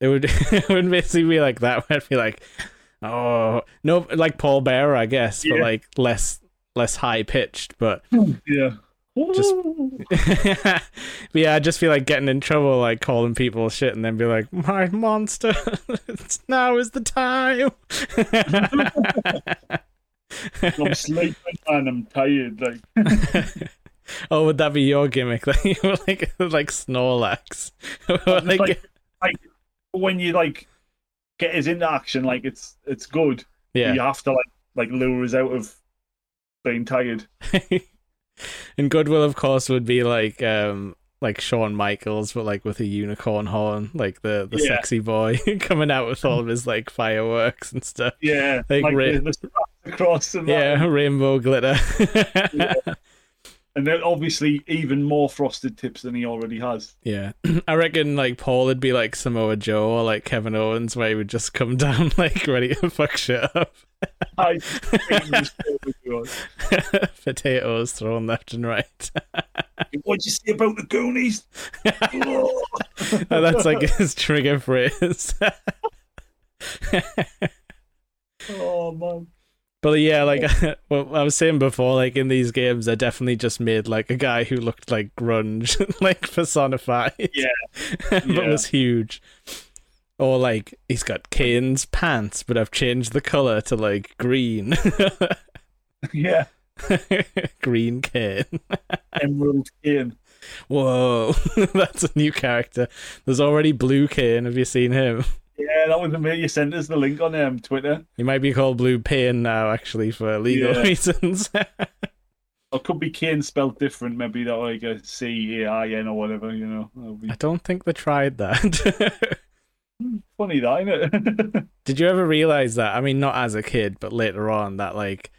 S2: It would it would basically be like that. Where I'd be like, oh no, like Paul Bearer, I guess, but like less less high pitched. But
S3: Yeah.
S2: Just- yeah, I'd just be like getting in trouble, like calling people shit, and then be like, my monster, now is the time.
S3: I'm sleeping and I'm tired. Like
S2: oh, would that be your gimmick? Like you were like like Snorlax, like,
S3: like- when you like get us into action, like it's it's good.
S2: yeah.
S3: You have to like like lure us out of being tired.
S2: And Goodwill, of course, would be like um like Shawn Michaels, but like with a unicorn horn, like the the
S3: Yeah.
S2: sexy boy coming out with all of his like fireworks and stuff.
S3: Yeah,
S2: Like
S3: like,
S2: Ray-
S3: the, the across.
S2: Yeah, rainbow glitter.
S3: and then obviously even more frosted tips than he already has.
S2: Yeah, I reckon like Paul would be like Samoa Joe or like Kevin Owens, where he would just come down like ready to fuck shit up.
S3: I think this was-
S2: Potatoes thrown left and right.
S3: What'd you say about the Goonies? Oh.
S2: That's like his trigger phrase.
S3: oh man.
S2: But yeah, like what I was saying before, like in these games, I definitely just made like a guy who looked like grunge, like personified.
S3: Yeah.
S2: but
S3: Yeah.
S2: was huge. Or like he's got Kane's pants, but I've changed the color to like green.
S3: Yeah.
S2: green Kane.
S3: Emerald Kane.
S2: Whoa, that's a new character. There's already Blue Kane. Have you seen him?
S3: Yeah, that was the mate you sent us the link on um, Twitter.
S2: You might be called Blue Pain now, actually, for legal
S3: Yeah.
S2: reasons.
S3: Or could be Kane spelled different, maybe that like a C A I N or whatever, you know. Be
S2: I don't think they tried that.
S3: funny that, isn't it?
S2: Did you ever realize that? I mean, not as a kid, but later on, that like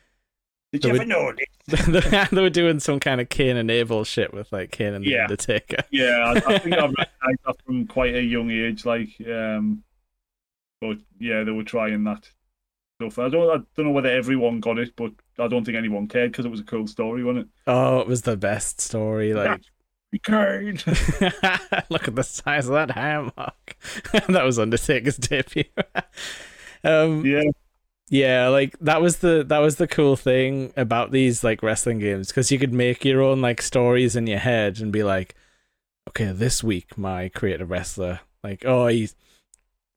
S3: Did you ever
S2: would-
S3: know this?
S2: they were doing some kind of Kane and Abel shit with like Kane and the
S3: Yeah.
S2: Undertaker.
S3: Yeah, I, I think I recognised that from quite a young age. Like, um, but yeah, they were trying that stuff. I don't, I don't know whether everyone got it, but I don't think anyone cared because it was a cool story, wasn't it?
S2: Oh, it was the best story. Like?
S3: Kane.
S2: look at the size of that hammock. that was Undertaker's debut. um,
S3: Yeah,
S2: Yeah, like that was the that was the cool thing about these like wrestling games because you could make your own like stories in your head and be like, okay, this week my creative wrestler, like, oh, he's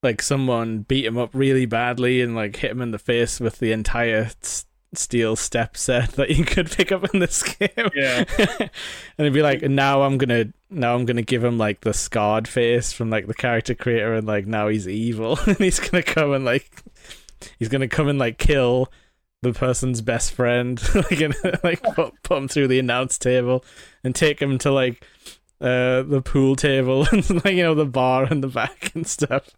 S2: like someone beat him up really badly and like hit him in the face with the entire s- steel step set that you could pick up in this game.
S3: yeah,
S2: and it'd be like, now I'm gonna now I'm gonna give him like the scarred face from like the character creator, and like now he's evil, and he's gonna come and like he's gonna come and like kill the person's best friend, like and like put, put him through the announce table and take him to like uh the pool table and like you know the bar in the back and stuff.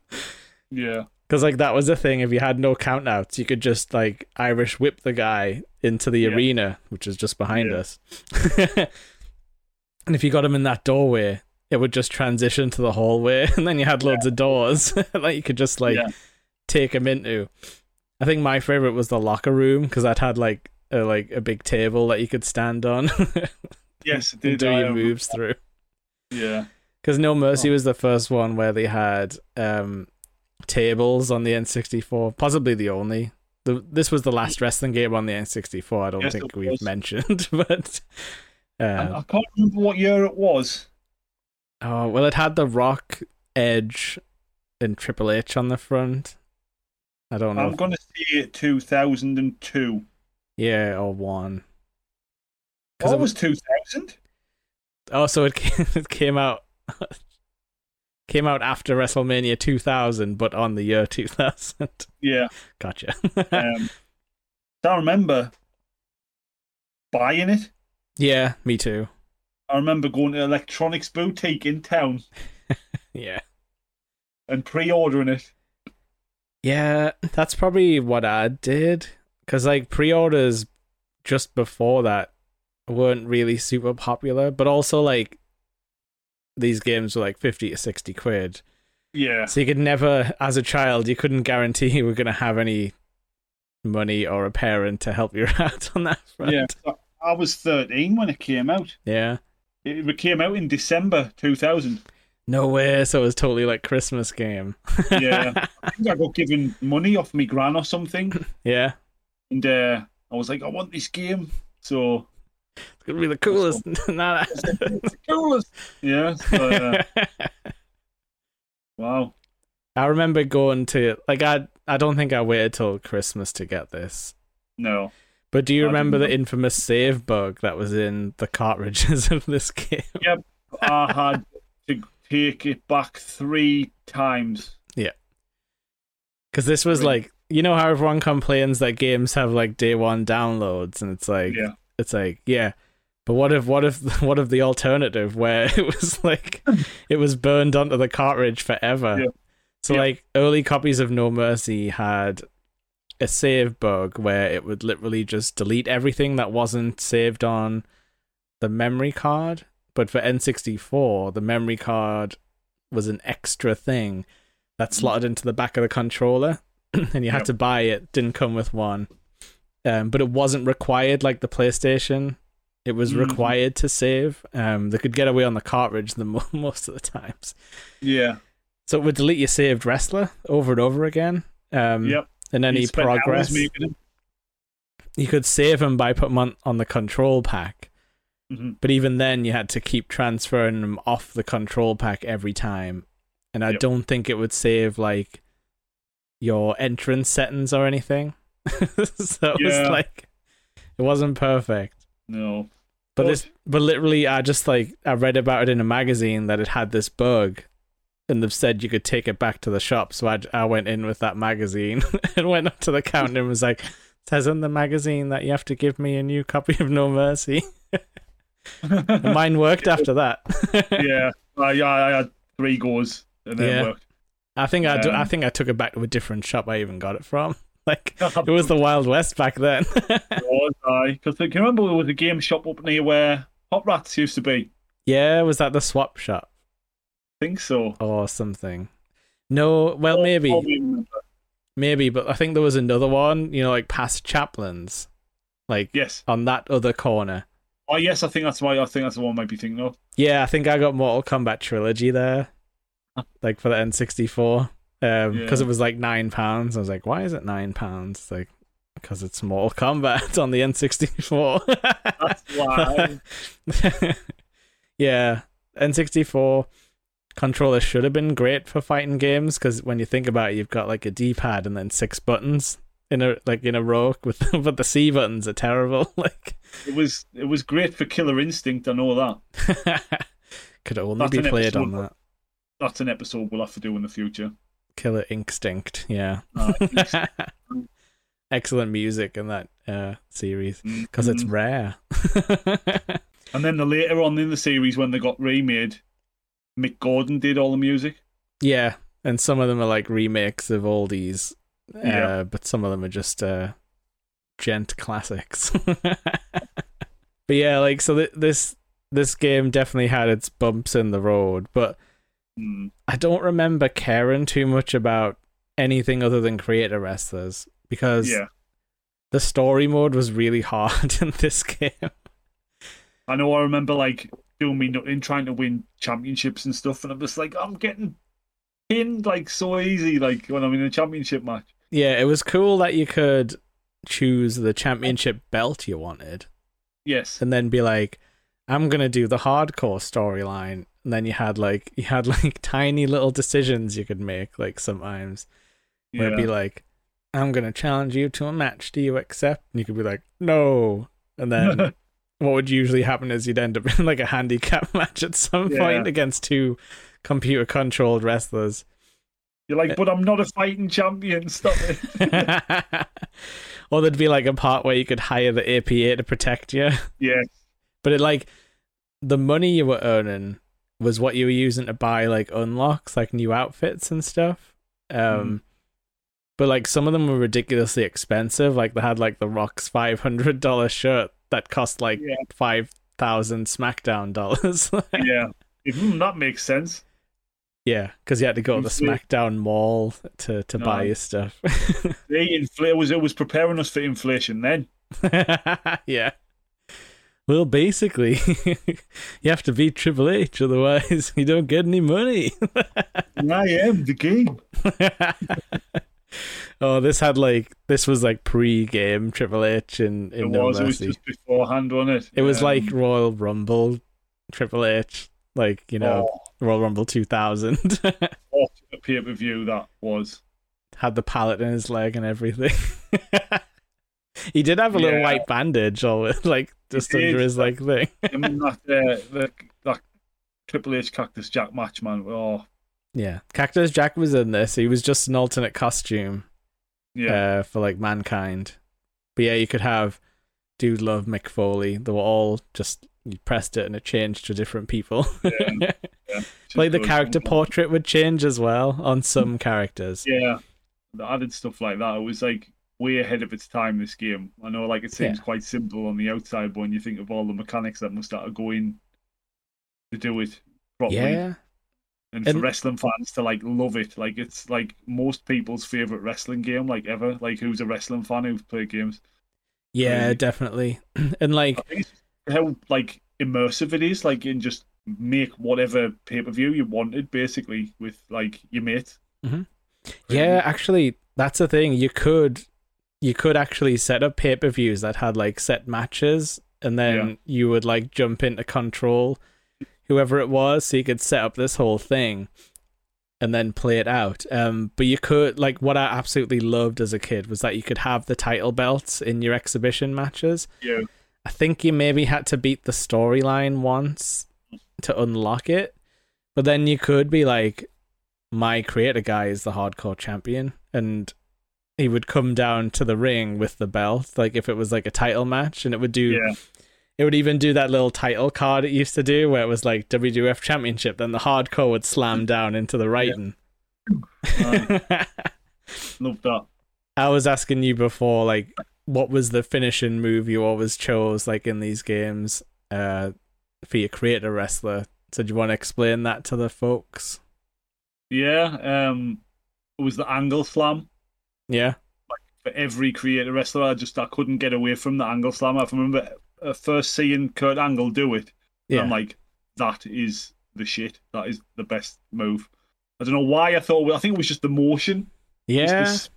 S3: yeah.
S2: Because like that was the thing. If you had no countouts, you could just like Irish whip the guy into the
S3: Yeah.
S2: arena, which is just behind
S3: Yeah.
S2: us. and if you got him in that doorway, it would just transition to the hallway, and then you had loads of doors that you could just like
S3: Yeah.
S2: take him into. I think my favorite was the locker room because that had like a, like a big table that you could stand on
S3: Yes,
S2: do your
S3: um,
S2: moves through.
S3: Yeah.
S2: Because No Mercy
S3: Oh.
S2: was the first one where they had um, tables on the N64, possibly the only. The, this was the last wrestling game on the N64. I don't
S3: Yes,
S2: think we've mentioned, but
S3: I,
S2: uh,
S3: I can't remember what year it was.
S2: oh well, it had the Rock, Edge, and Triple H on the front. I don't know.
S3: I'm
S2: if-
S3: to say it 2002.
S2: yeah, or one.
S3: What
S2: it
S3: was 2000?
S2: Oh, so it came, it came out came out after WrestleMania 2000, but on the year 2000.
S3: Yeah.
S2: Gotcha.
S3: Um, I remember buying it.
S2: yeah, me too.
S3: I remember going to Electronics Boutique in town
S2: Yeah.
S3: and pre-ordering it.
S2: Yeah, that's probably what I did. Because, like, pre orders just before that weren't really super popular, but also, like, these games were like 50 to 60 quid.
S3: Yeah.
S2: So you could never, as a child, you couldn't guarantee you were going to have any money or a parent to help you out on that front.
S3: Yeah. I was 13 when it came out.
S2: Yeah.
S3: It came out in December 2000.
S2: No way. So it was totally like Christmas game.
S3: Yeah. I think I got given money off my gran or something.
S2: yeah.
S3: And uh, I was like, I want this game. So,
S2: It's to be the coolest.
S3: It's the coolest. Yeah. Uh, wow.
S2: I remember going to like I I don't think I waited till Christmas to get this.
S3: No.
S2: But do you
S3: I
S2: remember the
S3: didn't
S2: infamous save bug that was in the cartridges of this game? Yep.
S3: I had to take it back three times. Yeah.
S2: Because this was
S3: Really?
S2: like you know how everyone complains that games have like day one downloads, and it's like
S3: Yeah.
S2: It's like yeah. But what if what if what if the alternative where it was like it was burned onto the cartridge forever?
S3: Yeah.
S2: So
S3: Yeah.
S2: like early copies of No Mercy had a save bug where it would literally just delete everything that wasn't saved on the memory card. But for N64, the memory card was an extra thing that mm. slotted into the back of the controller, and you had
S3: Yep.
S2: to buy it. Didn't come with one, um, but it wasn't required like the PlayStation. It was
S3: Mhm.
S2: required to save. Um, they could get away on the cartridge the mo- most of the times.
S3: Yeah.
S2: So it would delete your saved wrestler over and over again. Um,
S3: Yep.
S2: And any progress, you could save them by putting them on, on the control pack.
S3: Mhm.
S2: But even then, you had to keep transferring them off the control pack every time. And I
S3: Yep.
S2: don't think it would save like your entrance settings or anything. so it was
S3: Yeah.
S2: like it wasn't perfect.
S3: No.
S2: But
S3: Well,
S2: this, but literally, I just like I read about it in a magazine that it had this bug, and they've said you could take it back to the shop. So I, I went in with that magazine and went up to the counter and was like, "It "Says in the magazine that you have to give me a new copy of No Mercy." Mine worked after that.
S3: yeah. Uh, yeah, I had three goes and then
S2: Yeah.
S3: it worked.
S2: I think I, do, I
S3: Um,
S2: think I took it back to a different shop. I even got it from. Like it was the Wild West back then.
S3: was I? Because can you remember there was a game shop up near where Hot Rats used to be?
S2: yeah, was that the swap shop
S3: I think so.
S2: or something? No, well
S3: oh, maybe.
S2: Maybe, but I think there was another one, you know, like past Chaplains, like
S3: Yes.
S2: on that other corner.
S3: Oh, yes. I think that's why. I think that's the one I might be thinking of.
S2: Yeah, I think I got Mortal Kombat Trilogy there, like for the N64, Um, because
S3: Yeah.
S2: it was like nine pounds. I was like, why is it nine pounds? It's like because it's Mortal Kombat on the N64.
S3: That's why.
S2: yeah, N64 controller should have been great for fighting games because when you think about it, you've got like a D-pad and then six buttons in a like in a row with but the C buttons are terrible. Like
S3: it was. It was great for Killer Instinct. and all that.
S2: could only
S3: That's
S2: be played on that.
S3: That's an episode we'll have to do in the future.
S2: Killer Instinct, yeah.
S3: Uh,
S2: Excellent music in that uh, series because it's
S3: mhm.
S2: rare.
S3: And then the later on in the series when they got remade, Mick Gordon did all the music.
S2: yeah, and some of them are like remakes of oldies, uh,
S3: Yeah.
S2: but some of them are just uh, gent classics. but yeah, like so th- this this game definitely had its bumps in the road, but
S3: Mm.
S2: I don't remember caring too much about anything other than creator wrestlers because
S3: Yeah.
S2: the story mode was really hard in this game.
S3: I know. I remember like doing me nothing, trying to win championships and stuff, and I'm just like, I'm getting pinned like so easy, like when I'm in a championship match.
S2: Yeah, it was cool that you could choose the championship belt you wanted
S3: Yes.
S2: and then be like, I'm gonna do the hardcore storyline. And then you had like you had like tiny little decisions you could make, like sometimes where it'd be like, I'm gonna challenge you to a match, do you accept? And you could be like, No and then what would usually happen is you'd end up in like a handicap match at some
S3: Yeah.
S2: point against two computer controlled wrestlers.
S3: You're like, eh. but I'm not a fighting champion. Stop it.
S2: or there'd be like a part where you could hire the APA to protect you.
S3: yeah.
S2: But it like the money you were earning was what you were using to buy like unlocks, like new outfits and stuff. Um
S3: Mhm.
S2: but like some of them were ridiculously expensive. Like they had like the Rock's five hundred dollar shirt that cost like
S3: Yeah.
S2: five thousand SmackDown dollars.
S3: Yeah. Mm, that makes sense.
S2: yeah, because you had to go to the SmackDown mall to to buy your stuff.
S3: They infl- it was it was preparing us for inflation then.
S2: yeah. Well, basically, you have to beat Triple H, otherwise you don't get any money.
S3: I am the game.
S2: oh, this had like this was like pre-game Triple H in
S3: It
S2: in No
S3: was. It was just beforehand, wasn't it?
S2: It was
S3: Um,
S2: like Royal Rumble Triple H, like you know
S3: oh,
S2: Royal Rumble 2000.
S3: what a pay per view that was.
S2: had the pallet in his leg and everything. He did have a little
S3: Yeah.
S2: white bandage, always like just under his like thing.
S3: I mean that uh, the, that Triple H Cactus Jack match, man. Oh
S2: Yeah, Cactus Jack was in this. He was just an alternate costume
S3: yeah,
S2: uh, for like mankind. But yeah, you could have Dude Love Mick Foley. They were all just you pressed it and it changed to different people.
S3: yeah, yeah.
S2: Like the character portrait would change as well on some characters.
S3: Yeah, the added stuff like that. It was like way ahead of its time. This game. I know, like it seems
S2: Yeah.
S3: quite simple on the outside, but when you think of all the mechanics that must have going to do it properly,
S2: Yeah,
S3: and for
S2: And-
S3: wrestling fans to like love it, like it's like most people's favorite wrestling game, like ever. Like who's a wrestling fan who's played games?
S2: yeah, definitely. and like,
S3: I think it's just how like immersive it is. Like, and just make whatever pay per view you wanted, basically, with like your mate. Mm-hmm.
S2: yeah, actually, that's the thing. You could, you could actually set up pay per views that had like set matches, and then
S3: Yeah.
S2: you would like jump into control whoever it was, so you could set up this whole thing and then play it out. Um, but you could like what I absolutely loved as a kid was that you could have the title belts in your exhibition matches.
S3: Yeah.
S2: I think you maybe had to beat the storyline once to unlock it, but then you could be like, my creator guy is the hardcore champion, and he would come down to the ring with the belt, like if it was like a title match, and it would do
S3: Yeah,
S2: it would even do that little title card it used to do where it was like WWF Championship, then the hardcore would slam down into the writing.
S3: Love that.
S2: I was asking you before, like, what was the finishing move you always chose, like in these games, uh, for your creator wrestler? So, do you want to explain that to the folks?
S3: Yeah, um, it was the angle slam
S2: Yeah,
S3: for every creator wrestler. I just I couldn't get away from the angle slam. I remember uh, first seeing Kurt Angle do it. And
S2: yeah,
S3: I'm like, that is the shit. That is the best move. I don't know why I thought. I think it was just the motion, just
S2: yeah,
S3: the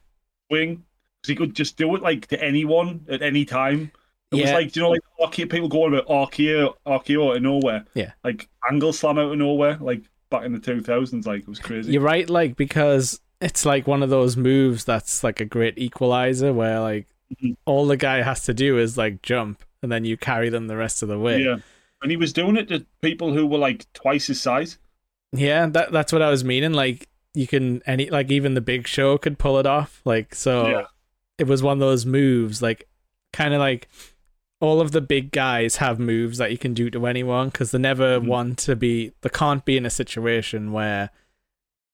S3: swing, because he could just do it like to anyone at any time. It was like, do you know, like people going about RKO, RKO out of nowhere.
S2: Yeah.
S3: Like angle slam out of nowhere, like back in the 2000s. Like it was crazy.
S2: You're right, like because it's like one of those moves that's like a great equalizer where like
S3: Mhm.
S2: all the guy has to do is like jump and then you carry them the rest of the way.
S3: Yeah. And he was doing it to people who were like twice his size.
S2: Yeah, that that's what I was meaning. Like you can any like even the big show could pull it off. Like so
S3: Yeah.
S2: it was one of those moves, like kind of like all of the big guys have moves that you can do to anyone because they never
S3: Mhm.
S2: want to be they can't be in a situation where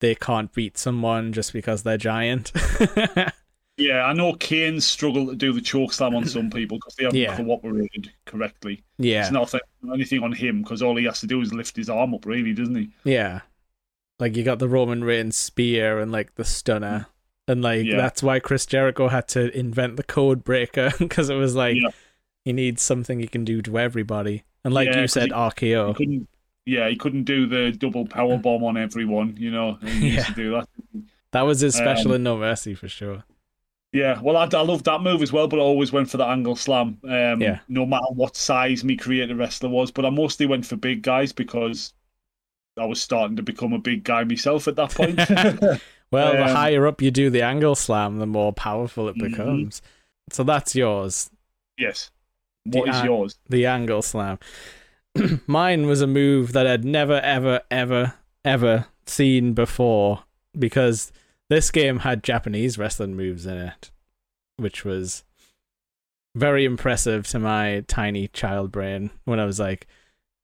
S2: they can't beat someone just because they're giant.
S3: Yeah, I know Kane struggled to do the choke slam on some people because they haven't
S2: Yeah.
S3: cooperated correctly.
S2: yeah,
S3: It's not anything on him because all he has to do is lift his arm up, really, doesn't he?
S2: yeah. Like you got the Roman Reigns spear and like the stunner, and like
S3: Yeah.
S2: that's why Chris Jericho had to invent the code breaker because it was like
S3: Yeah.
S2: he needs something he can do to everybody. And like
S3: Yeah,
S2: you said,
S3: he- He
S2: RKO.
S3: couldn't. Yeah, he couldn't do the double power bomb on everyone. You know, he used
S2: Yeah.
S3: to do that.
S2: That was his special
S3: Um,
S2: in No Mercy for sure.
S3: Yeah, well, I, I love that move as well, but I always went for the angle slam. Um,
S2: Yeah.
S3: No matter what size me creative wrestler was, but I mostly went for big guys because I was starting to become a big guy myself at that point.
S2: Well, the
S3: Um,
S2: higher up you do the angle slam, the more powerful it
S3: Mhm.
S2: becomes. So that's yours,
S3: yes. What is
S2: uh,
S3: yours?
S2: the angle slam. Mine was a move that I'd never, ever, ever, ever seen before because this game had Japanese wrestling moves in it, which was very impressive to my tiny child brain when I was like,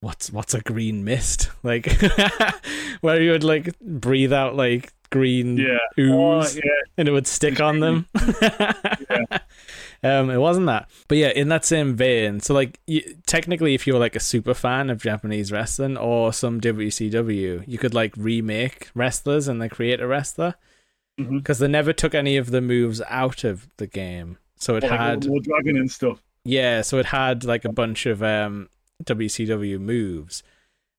S2: "What's what's a green mist?" Like, where you would like breathe out like green
S3: Yeah.
S2: ooze
S3: Oh, yeah.
S2: and it would stick on them. Um, it wasn't that, but yeah, in that same vein. So, like, you, technically, if you were like a super fan of Japanese wrestling or some WCW, you could like remake wrestlers and then create a wrestler because they never took any of the moves out of the game. So it
S3: Or,
S2: had,
S3: more dragon and stuff.
S2: yeah, so it had like a bunch of um WCW moves,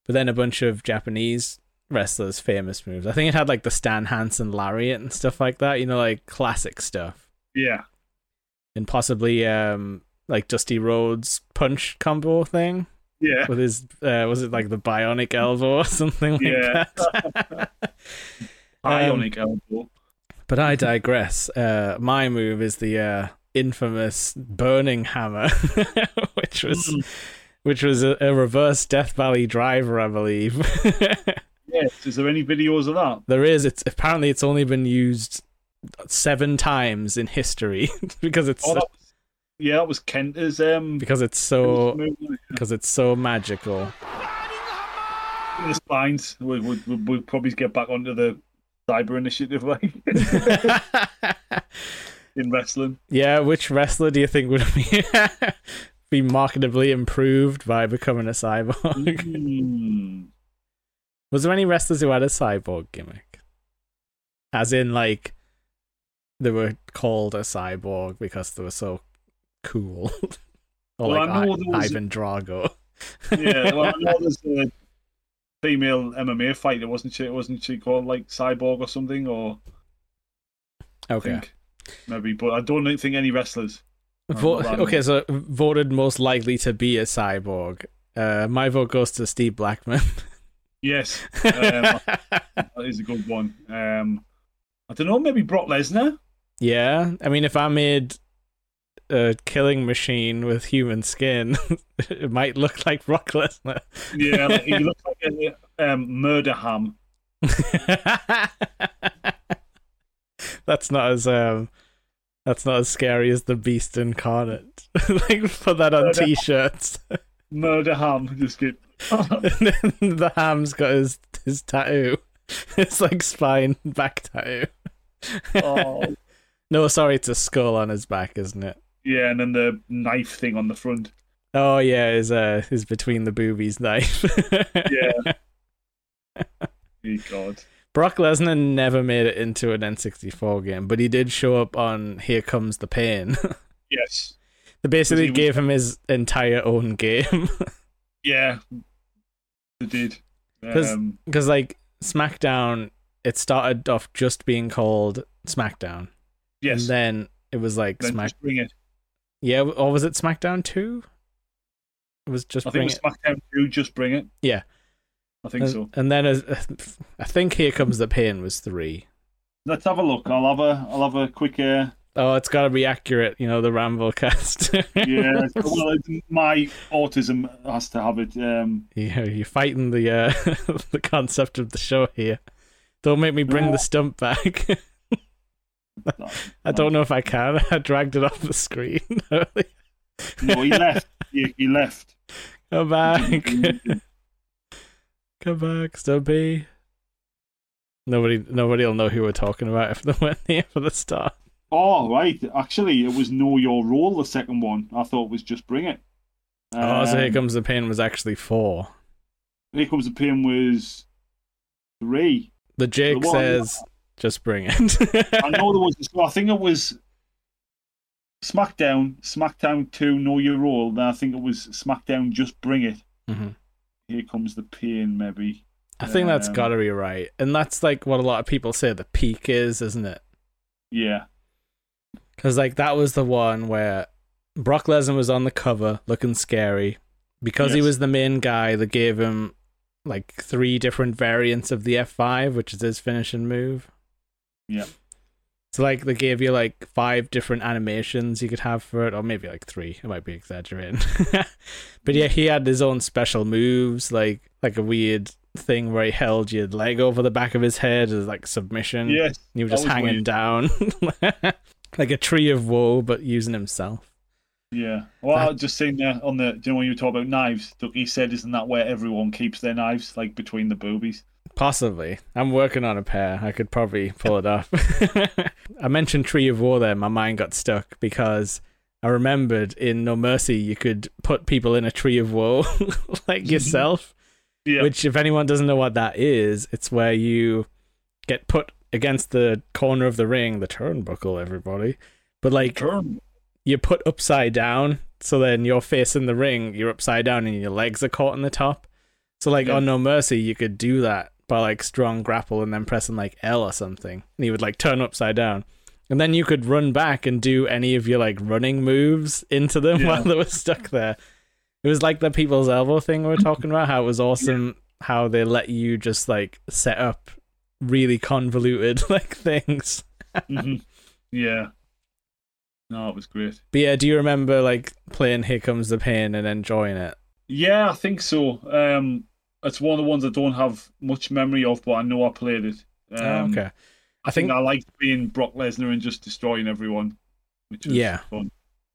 S2: but then a bunch of Japanese wrestlers' famous moves. I think it had like the Stan Hansen lariat and stuff like that. You know, like classic stuff
S3: Yeah.
S2: And possibly um like Dusty Rhodes punch combo thing
S3: Yeah.
S2: with his uh was it like the bionic elbow or something like
S3: Yeah.
S2: that. Um,
S3: elbow.
S2: but I digress. Uh my move is the uh infamous burning hammer which was
S3: Mm.
S2: which was a, a reverse Death Valley driver, I believe.
S3: Yes. Is there any videos of that?
S2: there is it's apparently it's only been used seven times in history because it's
S3: Oh, that was, yeah, that was Kenta's. Um,
S2: because it's so
S3: it?
S2: because it's so magical.
S3: the spines. We'll, we'll, we'll- we'll probably get back onto the cyber initiative like in wrestling.
S2: yeah, which wrestler do you think would be be marketably improved by becoming a cyborg?
S3: Hmm.
S2: Was there any wrestlers who had a cyborg gimmick? As in, like, they were called a cyborg because they were so cool. or
S3: Well,
S2: like
S3: I know
S2: I- Ivan Drago.
S3: Yeah, well, I know there's a female MMA fighter, wasn't she? Wasn't she called like Cyborg or something? Or I
S2: Okay.
S3: think maybe, but I don't think any wrestlers.
S2: Vo- okay, so voted most likely to be a cyborg. Uh, my vote goes to Steve Blackman.
S3: Yes, um, that is a good one. Um, I don't know, maybe Brock Lesnar.
S2: Yeah, I mean, if I made a killing machine with human skin, it might look like Brock Lesnar.
S3: Yeah, like, he looks like a um, murder ham.
S2: that's not as um, that's not as scary as the Beast incarnate. like put that on
S3: Murder-
S2: t-shirts.
S3: Murder ham. Just get.
S2: the ham's got his his tattoo. It's like spine back tattoo.
S3: oh,
S2: No, sorry, it's a skull on his back, isn't it?
S3: yeah, and then the knife thing on the front.
S2: Oh yeah, is uh is between the boobies knife.
S3: Yeah. oh, God.
S2: Brock Lesnar never made it into an N64 game, but he did show up on Here Comes the Pain.
S3: Yes.
S2: they basically
S3: Was
S2: gave him his entire own game.
S3: Yeah. They did.
S2: 'Cause-
S3: Um,
S2: Because like SmackDown, it started off just being called SmackDown,
S3: yes.
S2: and then it was like
S3: then
S2: Smack.
S3: bring it.
S2: Yeah, or was it SmackDown Two? It was just
S3: I think it was SmackDown 2, just bring it.
S2: Yeah.
S3: I think
S2: and,
S3: so.
S2: and then uh, I think Here Comes the Pain was three.
S3: Let's have a look. I'll have a I'll have a quick uh,
S2: Oh, it's got to be accurate, you know, the Ramblecast.
S3: yeah. well, it's- my autism has to have it. Um,
S2: Yeah, you're fighting the uh, the concept of the show here. Don't make me bring
S3: No.
S2: the stump back. I don't know if I can. I dragged it off the screen.
S3: No, he left. He, he left.
S2: Come back. Come back, Stumpy. Nobody, nobody will know who we're talking about if they weren't here for the start.
S3: Oh right, actually, it was Know Your Role. The second one, I thought it was just Bring It.
S2: oh, so here
S3: Um,
S2: comes the pain was actually four.
S3: Here comes the pain was three.
S2: The Jake
S3: The
S2: says, "Just bring it."
S3: I know there was. I think it was SmackDown, SmackDown Two, Know Your Role. Then I think it was SmackDown, Just Bring It.
S2: Mhm.
S3: Here comes the pain, maybe.
S2: I think that's gotta be right, and that's like what a lot of people say the peak is, isn't it?
S3: Yeah,
S2: Because like that was the one where Brock Lesnar was on the cover, looking scary, because he was the main guy. That gave him like three different variants of the F five, which is his finishing move.
S3: Yeah.
S2: So like they gave you like five different animations you could have for it, or maybe like three. It might be exaggerating, but yeah, he had his own special moves, like like a weird thing where he held your leg over the back of his head as like submission.
S3: yes,
S2: You were just hanging
S3: weird.
S2: down like a tree of woe, but using himself.
S3: yeah. Well,
S2: That-
S3: I just seen there on the. Do you know when you talk about knives? Ducky said, "Isn't that where everyone keeps their knives, like between the boobies?"
S2: Possibly. I'm working on a pair. I could probably pull it off. I mentioned Tree of Woe there. My mind got stuck because I remembered in No Mercy you could put people in a Tree of Woe like yourself.
S3: Yeah.
S2: Which, if anyone doesn't know what that is, it's where you get put against the corner of the ring, the turnbuckle, everybody. But like
S3: Turn.
S2: you're put upside down, so then you're facing the ring, you're upside down, and your legs are caught in the top. So like
S3: Yeah.
S2: on No Mercy, you could do that by like strong grapple and then pressing like L or something, and he would like turn upside down, and then you could run back and do any of your like running moves into them
S3: Yeah.
S2: while they were stuck there. It was like the people's elbow thing we were talking about. How it was awesome. How they let you just like set up really convoluted like things.
S3: Mhm. Yeah. No, it was great.
S2: But yeah, do you remember like playing Here Comes the Pain and enjoying it?
S3: Yeah, I think so. Um, it's one of the ones I don't have much memory of, but I know I played it. Um,
S2: oh, okay.
S3: I think I liked being Brock Lesnar and just destroying everyone, which was
S2: Yeah.
S3: fun.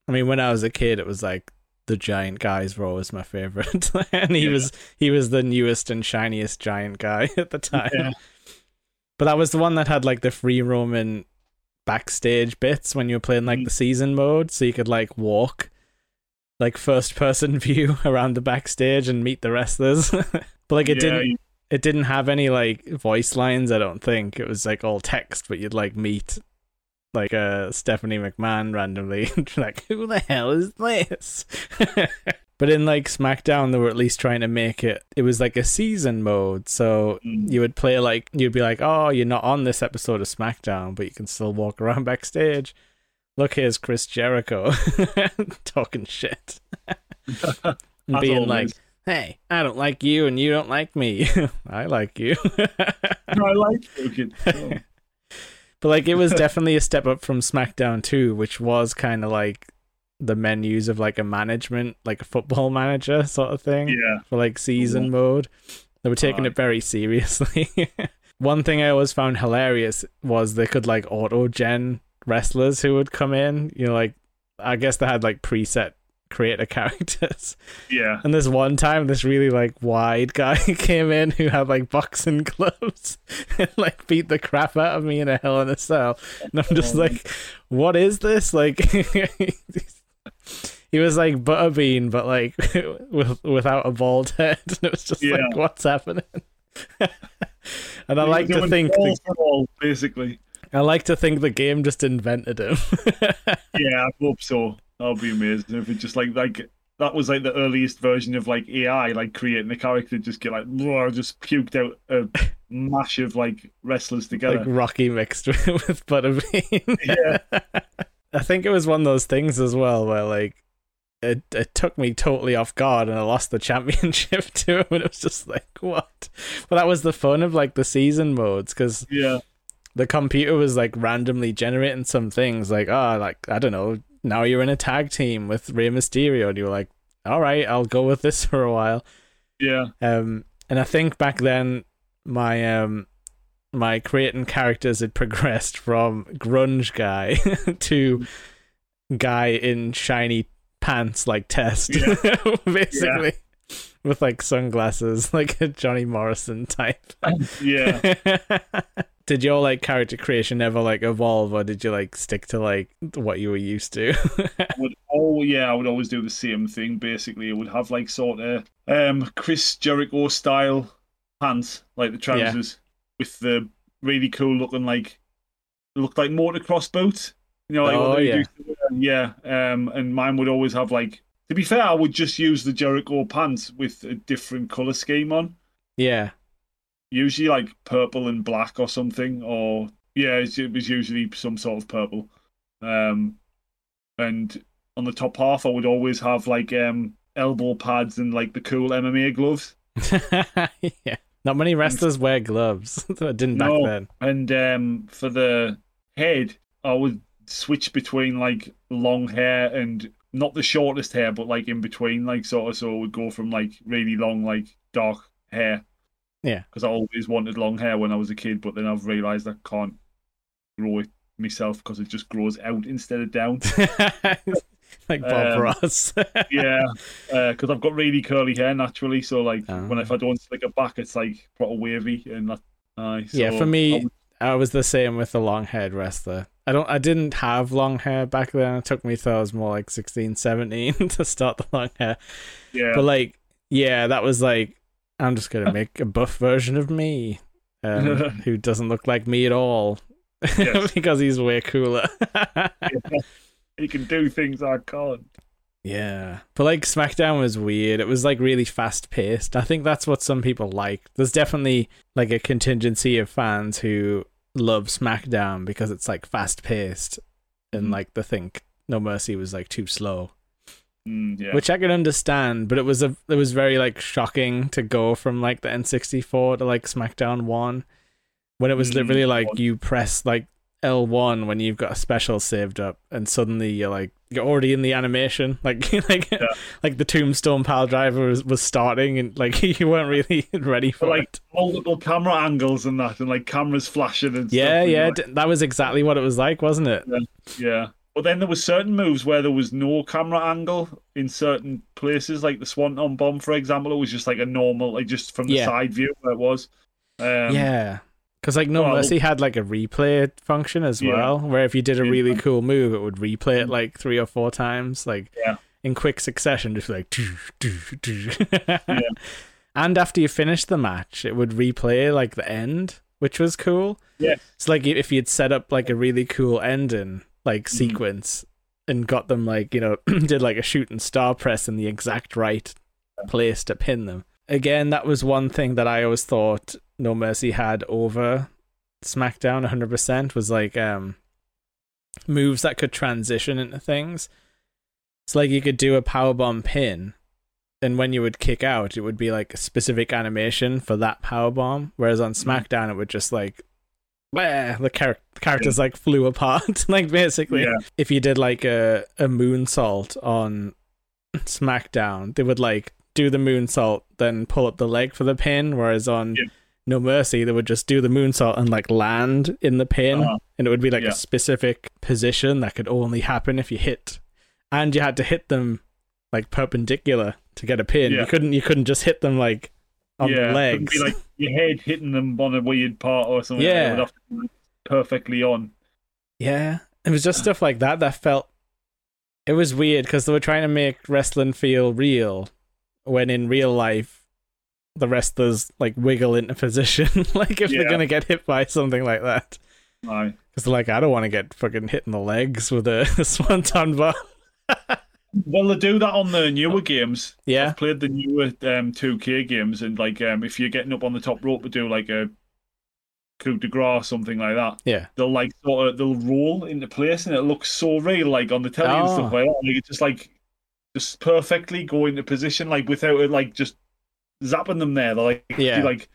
S2: I mean, when I was a kid, it was like the giant guys were always my favorite, and he
S3: Yeah.
S2: was he was the newest and shiniest giant guy at the time.
S3: Yeah.
S2: But that was the one that had like the free roaming backstage bits when you were playing like
S3: Mm.
S2: the season mode, so you could like walk like first person view around the backstage and meet the wrestlers. but like it
S3: Yeah,
S2: didn't
S3: you-
S2: it didn't have any like voice lines. I don't think it was like all text, but you'd like meet like uh Stephanie McMahon randomly, like who the hell is this? but in like SmackDown, they were at least trying to make it. It was like a season mode, so
S3: Mm.
S2: you would play like you'd be like, oh, you're not on this episode of SmackDown, but you can still walk around backstage. Look, here's Chris Jericho talking shit. being like, hey, I don't like you and you don't like me. I like you.
S3: I like it. Oh.
S2: but like it was definitely a step up from SmackDown 2, which was kind of like the menus of like a management, like a football manager sort of thing
S3: Yeah,
S2: for like season mode. They were taking it very seriously. One thing I always found hilarious was they could like auto gen wrestlers who would come in. You know, like I guess they had like preset creator characters.
S3: yeah.
S2: And this one time, this really like wide guy came in who had like boxing gloves and like beat the crap out of me in a Hell in a Cell. And I'm just
S3: Oh.
S2: like, what is this? Like, he was like Butterbean, but like with, without a bald head. And it was just
S3: Yeah.
S2: like, what's happening? and I like to think the,
S3: all, basically.
S2: I like to think the game just invented him.
S3: Yeah, I hope so. That'll be amazing if it just like like that was like the earliest version of like AI, like creating a character, just get like "Roar," just puked out a mash of like wrestlers together.
S2: like Rocky mixed with, with Butterbean.
S3: yeah,
S2: I think it was one of those things as well where like it it took me totally off guard and I lost the championship to him and it was just like what? But that was the fun of like the season modes because
S3: yeah,
S2: the computer was like randomly generating some things like oh like I don't know now you're in a tag team with Rey Mysterio and you were like all right I'll go with this for a while
S3: yeah,
S2: um, and I think back then my um my creating characters had progressed from grunge guy to guy in shiny pants like test
S3: Yeah.
S2: basically with like sunglasses, like a Johnny Morrison type.
S3: yeah.
S2: Did your like character creation ever like evolve, or did you like stick to like what you were used to?
S3: I would oh yeah, I would always do the same thing. Basically, I would have like sort of um Chris Jericho style pants, like the trousers, with the really cool looking like looked like motocross boots. You know, like
S2: Oh,
S3: what
S2: yeah.
S3: wear. yeah. Um, and mine would always have like. To be fair, I would just use the Jericho pants with a different color scheme on.
S2: yeah,
S3: Usually like purple and black or something, or yeah, it was usually some sort of purple. Um, and on the top half, I would always have like um elbow pads and like the cool MMA gloves.
S2: yeah. Not many wrestlers wear gloves. I didn't back then.
S3: And um, for the head, I would switch between like long hair and not the shortest hair, but like in between, like sort of. So it would go from like really long, like dark hair.
S2: Yeah.
S3: Because I always wanted long hair when I was a kid, but then I've realised I can't grow it myself because it just grows out instead of down.
S2: like Bob
S3: Um,
S2: Ross.
S3: yeah, because I've got really curly hair naturally. So like when
S2: Ah.
S3: if I don't slick it back, it's like proper wavy and that.
S2: Yeah,
S3: so
S2: for
S3: I
S2: me, I was the same with the long haired wrestler. I don't I didn't have long hair back then. It took me till I was more like 16, 17 to start the long hair.
S3: yeah,
S2: But like yeah, that was like I'm just gonna make a buff version of me. Um, who doesn't look like me at all.
S3: Yes.
S2: because he's way cooler.
S3: he can do things I can't.
S2: Yeah. But like SmackDown was weird. It was like really fast paced. I think that's what some people like. There's definitely like a contingency of fans who love SmackDown because it's like fast paced and
S3: Mhm.
S2: like they think No Mercy was like too slow.
S3: Mm, yeah,
S2: Which I can understand, but it was a it was very like shocking to go from like the N64 to like SmackDown 1 when it was
S3: Mm,
S2: literally like you press like L1 when you've got a special saved up and suddenly you're like you're already in the animation. Like like
S3: Yeah.
S2: like the tombstone pile driver was, was starting and like you weren't really ready for
S3: But, like,
S2: it.
S3: multiple camera angles and that, and like cameras flashing and
S2: yeah yeah
S3: like,
S2: that was exactly what it was like wasn't it?
S3: Yeah. But then there were certain moves where there was no camera angle in certain places, like the Swanton Bomb, for example. It was just like a normal, like just from the
S2: Yeah.
S3: side view where it was. Um,
S2: yeah because like no
S3: well-
S2: mercy had like a replay function as
S3: Yeah.
S2: well where if you did a
S3: Yeah.
S2: really cool move it would replay it like three or four times like
S3: Yeah.
S2: in quick succession just like
S3: Yeah.
S2: and after you finished the match it would replay like the end which was cool
S3: Yeah.
S2: it's like if you'd set up like a really cool ending like
S3: Mm-hmm.
S2: sequence and got them like you know did like a shooting star press in the exact right place to pin them. Again that was one thing that i always thought no mercy had over smackdown 100% was like um moves that could transition into things. It's like you could do a powerbomb pin and when you would kick out it would be like a specific animation for that powerbomb whereas on smackdown it would just like Bleh, the char- characters like flew apart like basically
S3: Yeah.
S2: if you did like a, a moonsault on SmackDown, they would like do the moonsault, then pull up the leg for the pin, whereas on
S3: Yeah.
S2: No Mercy, they would just do the moonsault and like land in the pin,
S3: Uh-huh.
S2: and it would be like
S3: Yeah.
S2: a specific position that could only happen if you hit, and you had to hit them like perpendicular to get a pin. You couldn't you couldn't just hit them like on
S3: yeah,
S2: the legs.
S3: Be like your head hitting them on a weird part or something.
S2: Yeah.
S3: It would have to be perfectly on.
S2: Yeah, it was just stuff like that that felt. It was weird because they were trying to make wrestling feel real, when in real life, the wrestlers like wiggle into position, like if they're gonna get hit by something like that. Because they're like, I don't want to get fucking hit in the legs with a swanton bomb.
S3: Well, they do that on the newer games.
S2: Yeah,
S3: I've played the newer um, 2K games, and like um, if you're getting up on the top rope to do like a coup de grace or something like that,
S2: yeah,
S3: they'll like sort of they'll roll into place, and it looks so real, like on the telly and
S2: Oh.
S3: stuff like that. Like it's just like just perfectly go into position, like without it like just zapping them there. They're like
S2: Yeah.
S3: like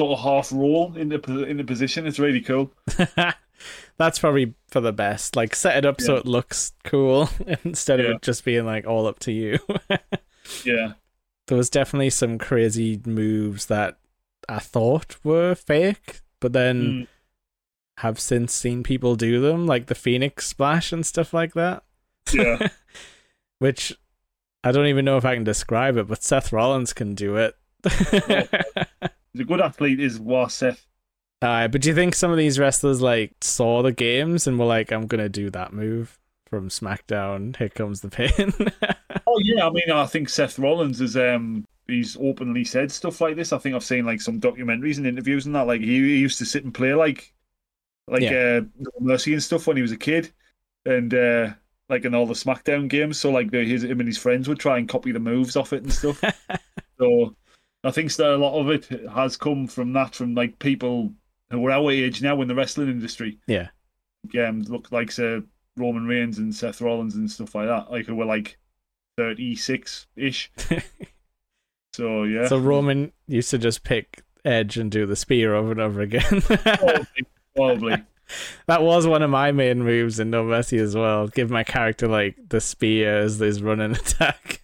S3: sort of half roll into into position. It's really cool.
S2: that's probably for the best. Like set it up so it looks cool instead of it just being like all up to you.
S3: Yeah,
S2: there was definitely some crazy moves that I thought were fake, but then
S3: Mm.
S2: have since seen people do them, like the Phoenix Splash and stuff like that.
S3: yeah,
S2: Which I don't even know if I can describe it, but Seth Rollins can do it.
S3: He's a good athlete, is what Seth.
S2: Uh, but do you think some of these wrestlers like saw the games and were like, "I'm gonna do that move from SmackDown"? Here comes the pain.
S3: Oh yeah, I mean, I think Seth Rollins is um he's openly said stuff like this. I think I've seen like some documentaries and interviews and that. Like he, he used to sit and play like like
S2: Yeah.
S3: uh Mercy and stuff when he was a kid, and uh like in all the SmackDown games. So like the, his him and his friends would try and copy the moves off it and stuff. so I think that a lot of it has come from that from like people who are our age now in the wrestling industry.
S2: Yeah.
S3: Um, look like say Roman Reigns and Seth Rollins and stuff like that. Like who were like thirty six ish. So yeah.
S2: so Roman used to just pick Edge and do the spear over and over again.
S3: probably, probably.
S2: that was one of my main moves in No Mercy as well. Give my character like the spear as his running attack.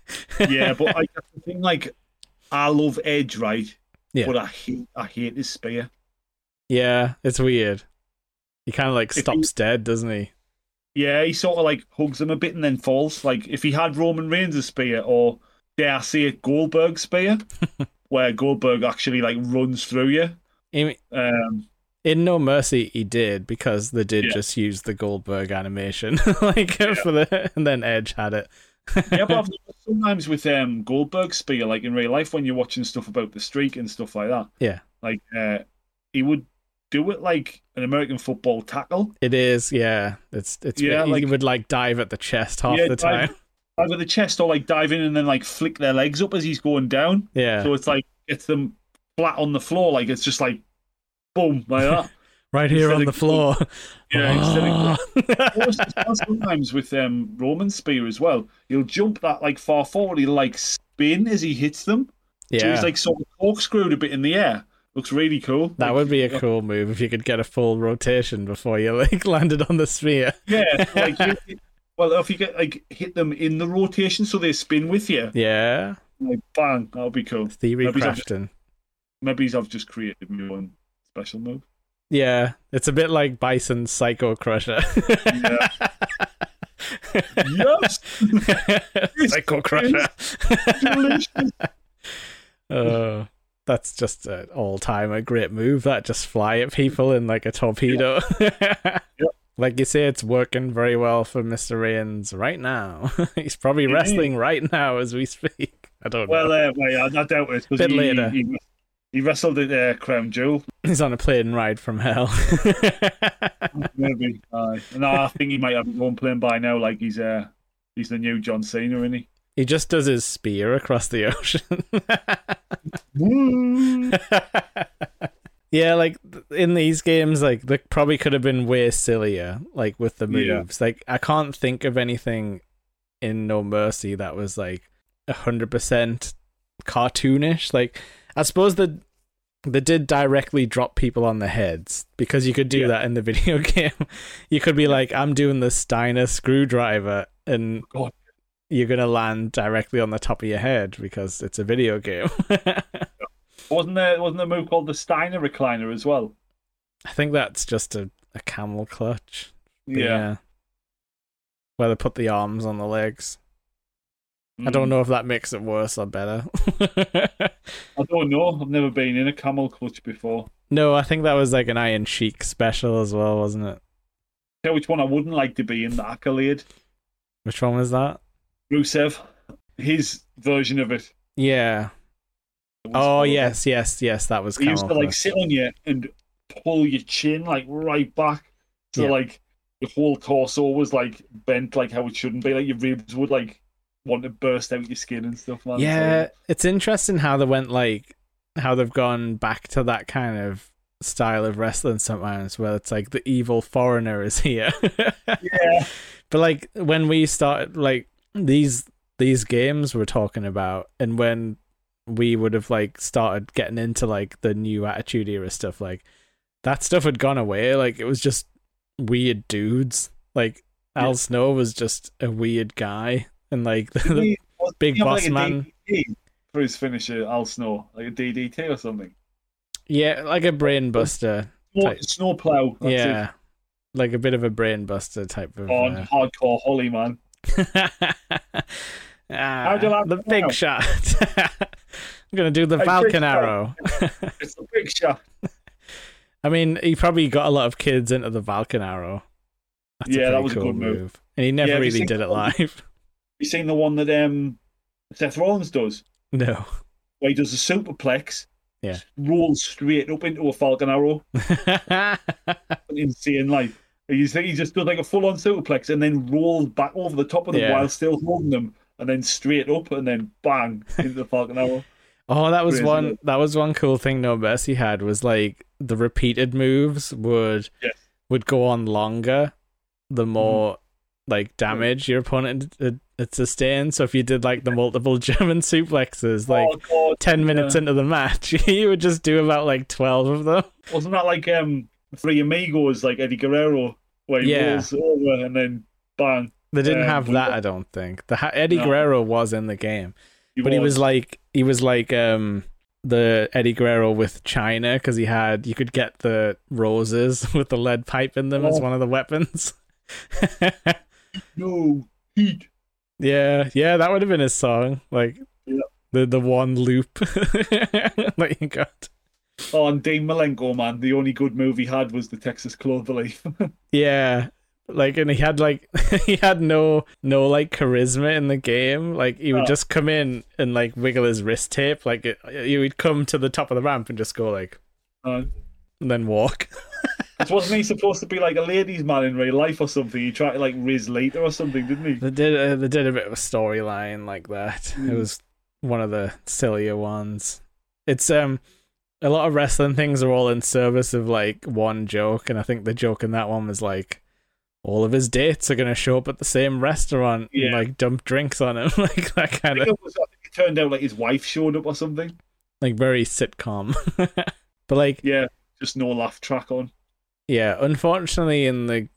S3: Yeah, but I I think like I love Edge, right?
S2: Yeah.
S3: But I hate I hate his spear.
S2: Yeah, it's weird. He kind of like
S3: he-
S2: stops dead, doesn't he?
S3: Yeah, he sort of like hugs him a bit and then falls. Like if he had Roman Reigns' spear or dare I say it, Goldberg's spear, where Goldberg actually like runs through you.
S2: In,
S3: Um,
S2: in No Mercy, he did because they did
S3: Yeah.
S2: just use the Goldberg animation, like for the, and then Edge had it.
S3: yeah, but I've sometimes with um Goldberg's spear, like in real life, when you're watching stuff about the streak and stuff like that,
S2: Yeah.
S3: like uh, he would do it like an American football tackle.
S2: It is, yeah. It's it's
S3: Yeah,
S2: he
S3: like-
S2: would like dive at the chest half
S3: Yeah,
S2: the
S3: dive-
S2: time.
S3: Either the chest or like dive in and then like flick their legs up as he's going down.
S2: Yeah,
S3: So it's like gets them flat on the floor, like it's just like boom like that.
S2: right here
S3: instead
S2: on
S3: of
S2: the floor.
S3: Yeah, of-
S2: Oh.
S3: Also, well, sometimes with um, Roman spear as well, he'll jump that like far forward. He'll like spin as he hits them. So
S2: yeah,
S3: he's like sort of corkscrewed a bit in the air. Looks really cool.
S2: that
S3: Like,
S2: would be a cool move if you could get a full rotation before you like landed on the spear.
S3: yeah. like, hit- well, if you get like hit them in the rotation so they spin with you,
S2: Yeah,
S3: like bang, that'll be cool.
S2: theory
S3: Maybe I've just- Maybe I've just created my own special move.
S2: Yeah, it's a bit like Bison's Psycho Crusher.
S3: Yeah. yes,
S2: Psycho Crusher.
S3: delicious.
S2: Oh, that's just an all-time a great move. That just fly at people in like a torpedo. Like you say, it's working very well for Mister Reigns right now. He's probably
S3: is.
S2: wrestling right now as we speak. I don't
S3: Well,
S2: know.
S3: uh, well yeah, I doubt it because
S2: Bit
S3: he,
S2: later.
S3: he, he wrestled at uh, Crown Jewel.
S2: He's on a plane ride from hell.
S3: Maybe. Aye. no, I think he might have his own plane by now. Like he's uh, he's the new John Cena, isn't he?
S2: He just does his spear across the ocean. yeah, like in these games, like they probably could have been way sillier, like with the
S3: Yeah.
S2: moves. Like I can't think of anything in No Mercy that was like hundred percent cartoonish. Like I suppose the they did directly drop people on the heads because you could do
S3: Yeah.
S2: that in the video game. You could be like, I'm doing the Steiner screwdriver, and oh,
S3: God.
S2: You're gonna land directly on the top of your head because it's a video game.
S3: Wasn't there wasn't there a move called the Steiner recliner as well?
S2: I think that's just a, a camel clutch. But
S3: Yeah.
S2: Where they put the arms on the legs. I don't
S3: Mm.
S2: know if that makes it worse or better.
S3: I don't know. I've never been in a camel clutch before.
S2: no, I think that was like an Iron Sheik special as well, wasn't it?
S3: Tell which one I wouldn't like to be in the accolade.
S2: Which one was that?
S3: Rusev, his version of it.
S2: Yeah. Oh
S3: horrible.
S2: yes, yes, yes. That was
S3: He used to like sit on you and pull your chin like right back, so
S2: Yeah.
S3: like your whole torso was like bent like how it shouldn't be. Like your ribs would like want to burst out your skin and stuff. Man.
S2: Yeah, it's interesting how they went like how they've gone back to that kind of style of wrestling sometimes where it's like the evil foreigner is here.
S3: yeah,
S2: But like when we started like these these games we're talking about and when we would have like started getting into like the new attitude era stuff like that stuff had gone away like it was just weird dudes like Al
S3: Yeah.
S2: Snow was just a weird guy and like the,
S3: Didn't he-
S2: big
S3: he
S2: boss
S3: like,
S2: man.
S3: For his finisher, Al Snow, like a DDT or something.
S2: yeah like a brain buster
S3: Snow, snowplow. That's
S2: yeah like a bit of a brain buster type of
S3: It. On
S2: uh,
S3: hardcore Holly man.
S2: Ah,
S3: you like
S2: the big shot. I'm gonna do the Falcon. Arrow.
S3: It's a big shot.
S2: I mean, he probably got a lot of kids into the Falcon Arrow. That's
S3: Yeah, that was a
S2: cool
S3: good move.
S2: And he never
S3: Yeah,
S2: really did it live.
S3: You seen the one that um Seth Rollins does,
S2: No.
S3: where he does a superplex,
S2: Yeah.
S3: rolls straight up into a Falcon Arrow, insane like. He just, he just does like a full on superplex and then rolls back over the top of them
S2: Yeah.
S3: while still holding them, and then straight up and then bang into the Falcon Arrow.
S2: Oh, that was
S3: Crazy.
S2: one. That was one cool thing No Mercy had was like the repeated moves would
S3: Yes.
S2: would go on longer, the
S3: Mm-hmm.
S2: more like damage your opponent it, it sustained. So if you did like the multiple German suplexes, like
S3: oh
S2: ten minutes
S3: yeah.
S2: into the match, you would just do about like twelve of them.
S3: wasn't that like um Three Amigos like Eddie Guerrero, where he
S2: Yeah.
S3: rolls over and then bang.
S2: They didn't
S3: Um,
S2: have that, I don't think. The ha- Eddie
S3: No.
S2: Guerrero was in the game, but he was like he was like um the Eddie Guerrero with Chyna because he had you could get the roses with the lead pipe in them as
S3: Oh.
S2: one of the weapons.
S3: no heat.
S2: yeah, yeah, that would have been his song, like
S3: Yeah.
S2: the the one loop that you got.
S3: Oh, and Dean Malenko, man, the only good move he had was the Texas Cloverleaf.
S2: Yeah. Like and he had like he had no no like charisma in the game. Like he would
S3: Oh.
S2: just come in and like wiggle his wrist tape. Like it, he would come to the top of the ramp and just go like
S3: uh,
S2: and then walk.
S3: wasn't he supposed to be like a ladies' man in real life or something? He tried to like Riz later or something, didn't he?
S2: They did uh, they did a bit of a storyline like that. It
S3: Mm.
S2: was one of the sillier ones. It's um a lot of wrestling things are all in service of like one joke, and I think the joke in that one was like all of his dates are gonna show up at the same restaurant and like dump drinks on him, like that kind of
S3: it, was, it turned out like his wife showed up or something.
S2: like very sitcom. but like
S3: Yeah, just no laugh track on.
S2: yeah, unfortunately in the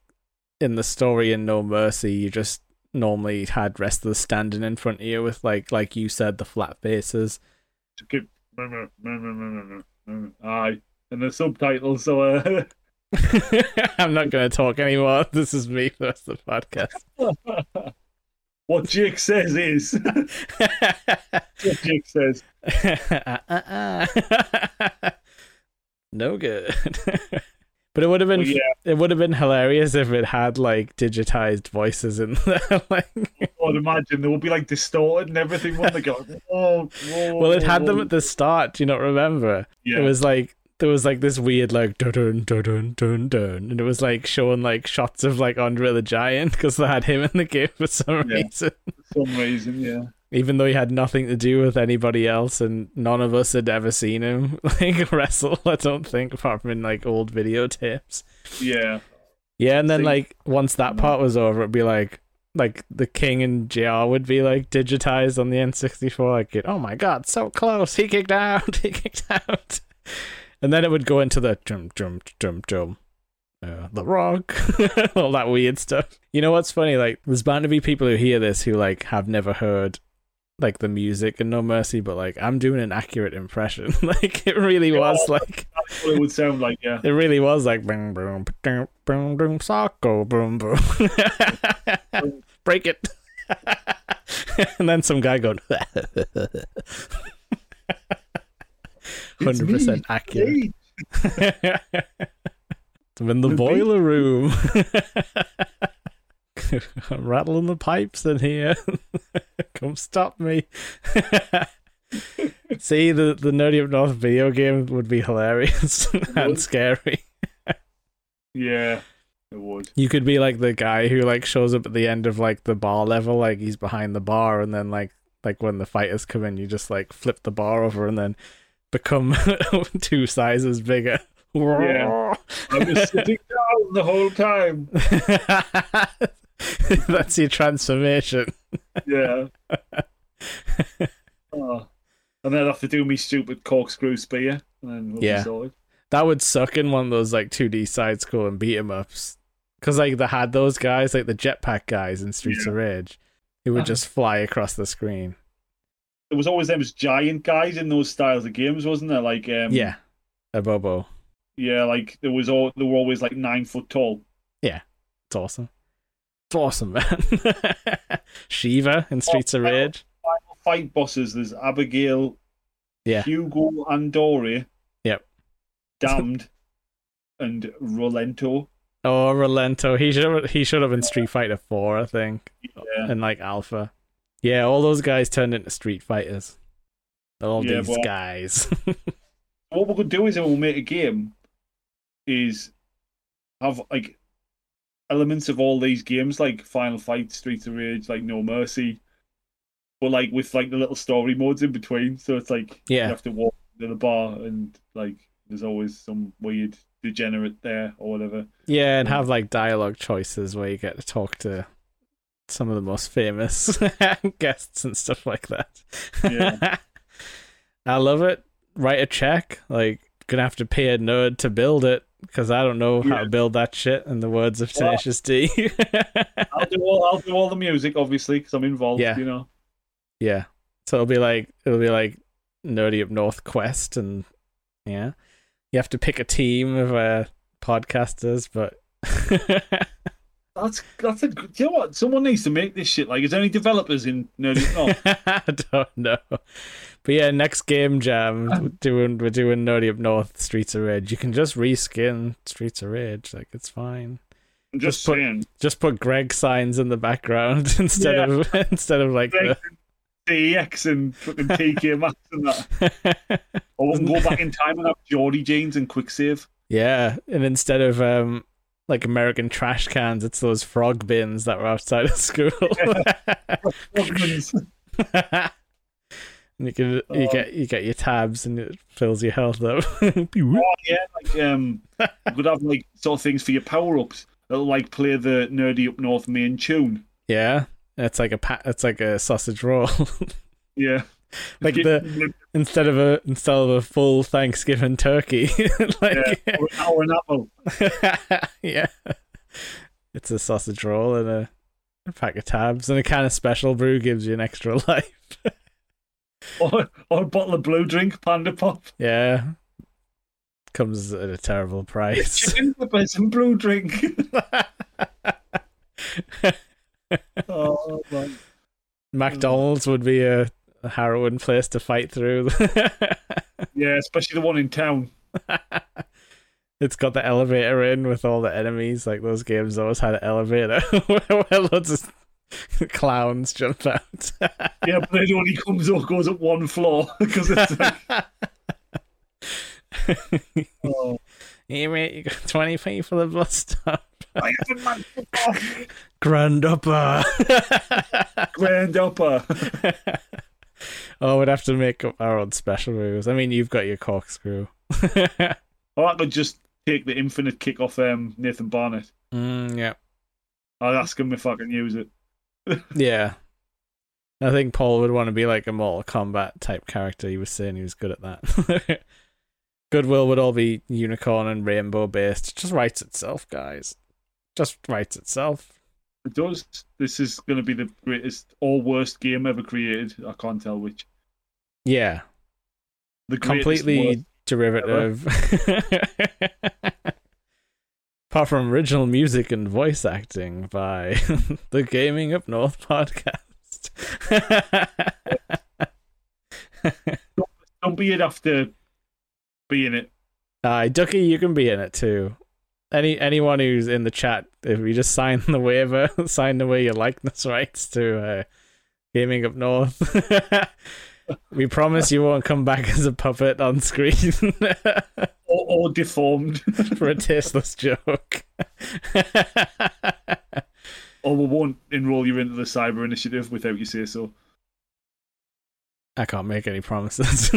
S2: in the story in No Mercy, you just normally had wrestlers standing in front of you with like like you said the flat faces.
S3: To aye, and the subtitles. So uh,
S2: I'm not going to talk anymore. This is me for the rest of the podcast.
S3: what Jake says is what Jake says. Uh, uh, uh.
S2: no good. But it would have been
S3: Well, yeah,
S2: it would have been hilarious if it had like digitized voices in there. like,
S3: I'd imagine they would be like distorted and everything when they go. Oh, whoa,
S2: well, it had them at the start. Do you not remember?
S3: Yeah,
S2: It was like there was like this weird like dun dun dun dun dun dun, and it was like showing like shots of like Andre the Giant because they had him in the game for some
S3: Yeah.
S2: reason.
S3: for some reason. Yeah,
S2: even though he had nothing to do with anybody else and none of us had ever seen him like wrestle i don't think apart from in like old videotapes.
S3: Yeah.
S2: yeah and then like once that part was over it'd be like like the king and jr would be like digitized on the n64 like oh my god so close. He kicked out. He kicked out. And then it would go into the jump jump jump jump uh, the rock all that weird stuff. You know what's funny? Like there's bound to be people who hear this who like have never heard like the music and no mercy but like i'm doing an accurate impression. Like it really was like
S3: it would sound like. Yeah,
S2: it really was like boom boom boom boom boom socko boom boom. Break it. And then some guy going 100% accurate.
S3: Hey,
S2: I'm in The boiler room. I'm rattling the pipes in here. Come stop me. See, the, the Nerdy Up North video game would be hilarious and scary.
S3: Yeah, it would.
S2: You could be like the guy who like shows up at the end of like the bar level, like he's behind the bar, and then like like when the fighters come in, you just like flip the bar over and then become two sizes bigger.
S3: Yeah. I was sitting down the whole time.
S2: That's your transformation.
S3: Yeah. oh. And then I'd have to do me stupid corkscrew spear, and then we'll
S2: Yeah. That would suck in one of those like 2D side scrolling beat 'em ups. Because like they had those guys, like the jetpack guys in Streets of Rage, who would
S3: Uh-huh.
S2: just fly across the screen.
S3: There was always them as giant guys in those styles of games, wasn't there? Like, um,
S2: yeah, Abobo.
S3: yeah, like there was all they were always like nine foot tall.
S2: Yeah, it's awesome. It's awesome, man. Shiva in Streets of Rage.
S3: Final fight bosses. There's Abigail,
S2: Yeah.
S3: Hugo Andore,
S2: Yep.
S3: Damned, and Rolento.
S2: Oh, Rolento. He should he should have been Street Fighter Four, I think,
S3: Yeah.
S2: and like Alpha. Yeah, all those guys turned into Street Fighters. All
S3: Yeah,
S2: these guys.
S3: what we could do is, we'll make a game, is have like elements of all these games, like Final Fight, Streets of Rage, like No Mercy, but like with like the little story modes in between. So it's like
S2: Yeah.
S3: you have to walk to the bar, and like there's always some weird degenerate there or whatever.
S2: yeah, and um, have like dialogue choices where you get to talk to some of the most famous guests and stuff like that.
S3: Yeah.
S2: I love it. Write a check. Like, gonna have to pay a nerd to build it because I don't know how to build that shit. In the words of
S3: Well-
S2: Tenacious D.
S3: I'll do all I'll do all the music, obviously, because I'm involved.
S2: Yeah.
S3: You know.
S2: yeah. So it'll be like it'll be like Nerdy Up North Quest, and yeah, you have to pick a team of uh, podcasters, but
S3: That's that's a. Do you know what? Someone needs to make this shit. Like, is there any developers in Nerdy? No.
S2: I don't know. But yeah, next game jam, we're doing we're doing Nerdy Up North Streets of Rage. You can just reskin Streets of Rage, like it's fine.
S3: I'm just,
S2: Just put-
S3: saying.
S2: Just put Greggs signs in the background instead
S3: Yeah.
S2: of instead of like
S3: Greg DX and fucking TK Maxx and that.
S2: the
S3: Or we can go back in time and have Geordie jeans and quick save.
S2: yeah, and instead of um like American trash cans, it's those frog bins that were outside of school. And you can you
S3: Oh.
S2: get you get your tabs and it fills your health up.
S3: oh yeah, like um, you could have like sort of things for your power ups that'll like play the Nerdy Up North main tune.
S2: yeah, it's like a pa- it's like a sausage roll.
S3: Yeah.
S2: Like the- instead of a instead of a full Thanksgiving turkey, like
S3: yeah, or, an apple.
S2: yeah, it's a sausage roll and a, a pack of tabs and a can of special brew gives you an extra life.
S3: Or, or a bottle of blue drink, Panda Pop.
S2: Yeah, comes at a terrible price.
S3: Peppers and blue drink. oh man.
S2: McDonald's would be a, a harrowing place to fight through.
S3: Yeah, especially the one in town.
S2: it's got the elevator in with all the enemies. Like those games always had an elevator where loads of clowns jump out.
S3: Yeah, but it only comes or goes up one floor because it's like, oh,
S2: hey mate, you got 20p for the bus stop.
S3: I haven't man.
S2: Grand upper.
S3: Grand upper.
S2: oh, we'd have to make up our own special moves. I mean, you've got your corkscrew.
S3: Or I could just take the infinite kick off um, Nathan Barnett.
S2: mm, yeah.
S3: I'd ask him if I can use it.
S2: Yeah. I think Paul would want to be like a Mortal Kombat type character. He was saying he was good at that. Goodwill would all be unicorn and rainbow based. It just writes itself, guys. Just writes itself.
S3: It does. This is going to be the greatest or worst game ever created. I can't tell which.
S2: Yeah.
S3: The
S2: Completely derivative. Apart from original music and voice acting by the Gaming Up North podcast.
S3: Don't be it after being in it.
S2: Aye, Ducky, you can be in it too. Any anyone who's in the chat, if you just sign the waiver, sign away your likeness rights to uh, Gaming Up North. we promise you won't come back as a puppet on screen
S3: Or, or deformed.
S2: for a tasteless joke.
S3: or we won't enroll you into the cyber initiative without you say so.
S2: I can't make any promises.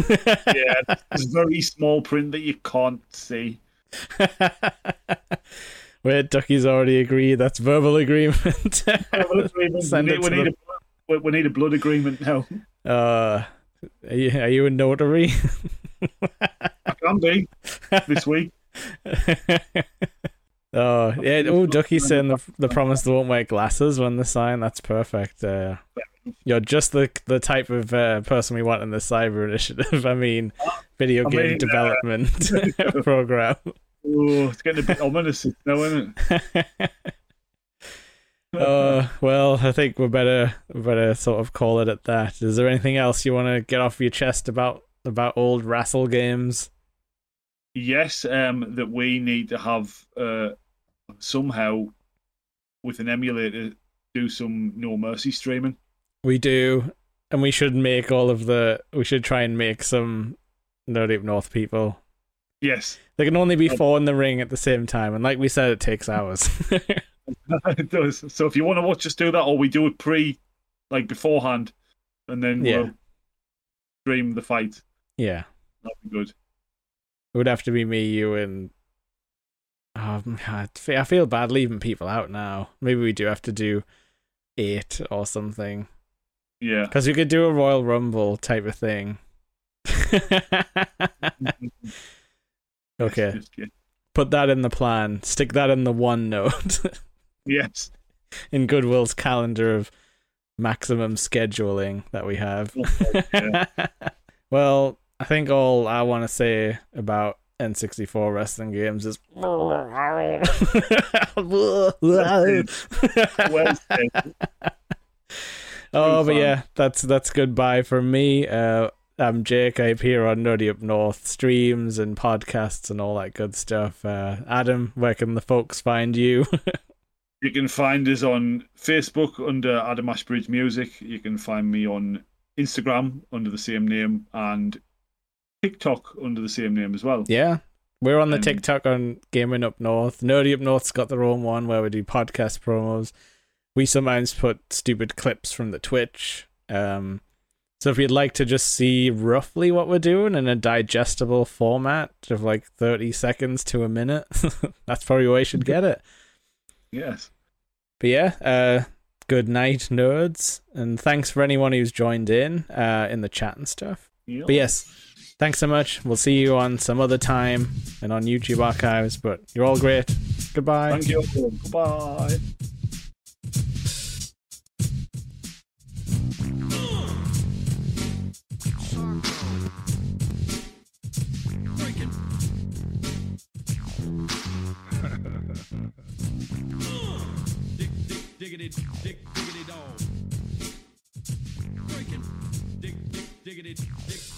S3: Yeah, there's very small print that you can't see.
S2: Wait, Ducky's already agreed. That's verbal agreement.
S3: we, need, we, need a, we- need a blood agreement now.
S2: uh, are you, are you a notary?
S3: I can be this week.
S2: oh yeah. Oh, Ducky's saying the the promise they won't wear glasses when they sign. That's perfect. Uh, you're just the the type of uh, person we want in the cyber initiative. I mean, video
S3: I
S2: game
S3: mean, uh,
S2: development program.
S3: Oh, it's getting a bit ominous now, isn't it?
S2: uh, well, I think we're better we better sort of call it at that. Is there anything else you want to get off your chest about about old wrestle games?
S3: yes, um, that we need to have uh, somehow with an emulator do some No Mercy streaming.
S2: We do, and we should make all of the. We should try and make some Nerdy Up North people.
S3: Yes,
S2: They can only be
S3: Um,
S2: four in the ring at the same time, and like we said, it takes hours.
S3: it does. So if you want to watch us do that, or we do it pre, like beforehand, and then
S2: Yeah.
S3: we'll stream the fight.
S2: yeah,
S3: That'd be good.
S2: it would have to be me, you, and. Um, I I feel bad leaving people out now. Maybe we do have to do eight or something.
S3: Yeah.
S2: Because we could do a Royal Rumble type of thing. okay, put that in the plan. Stick that in the OneNote
S3: Yes.
S2: in Goodwill's calendar of maximum scheduling that we have.
S3: Oh, yeah.
S2: well, I think all I want to say about N64 wrestling games is.
S3: Well.
S2: Oh, but
S3: fun.
S2: yeah, that's that's goodbye from me. Uh, I'm Jake. I appear on Nerdy Up North streams and podcasts and all that good stuff. Uh, Adam, where can the folks find you?
S3: You can find us on Facebook under Adam Ashbridge Music. You can find me on Instagram under the same name and TikTok under the same name as well.
S2: yeah, we're on the
S3: Um,
S2: TikTok on Gaming Up North. Nerdy Up North's got their own one where we do podcast promos. We sometimes put stupid clips from the Twitch. Um, so if you'd like to just see roughly what we're doing in a digestible format of like 30 seconds to a minute, that's probably where you should get it.
S3: Yes.
S2: But yeah, uh, good night, nerds, and thanks for anyone who's joined in uh, in the chat and stuff.
S3: Yep.
S2: But yes, thanks so much. We'll see you on some other time and on YouTube archives. But you're all great. Goodbye.
S3: Thank you. Goodbye.
S1: diggity dig diggity dog. Breaking dig dig diggity dig.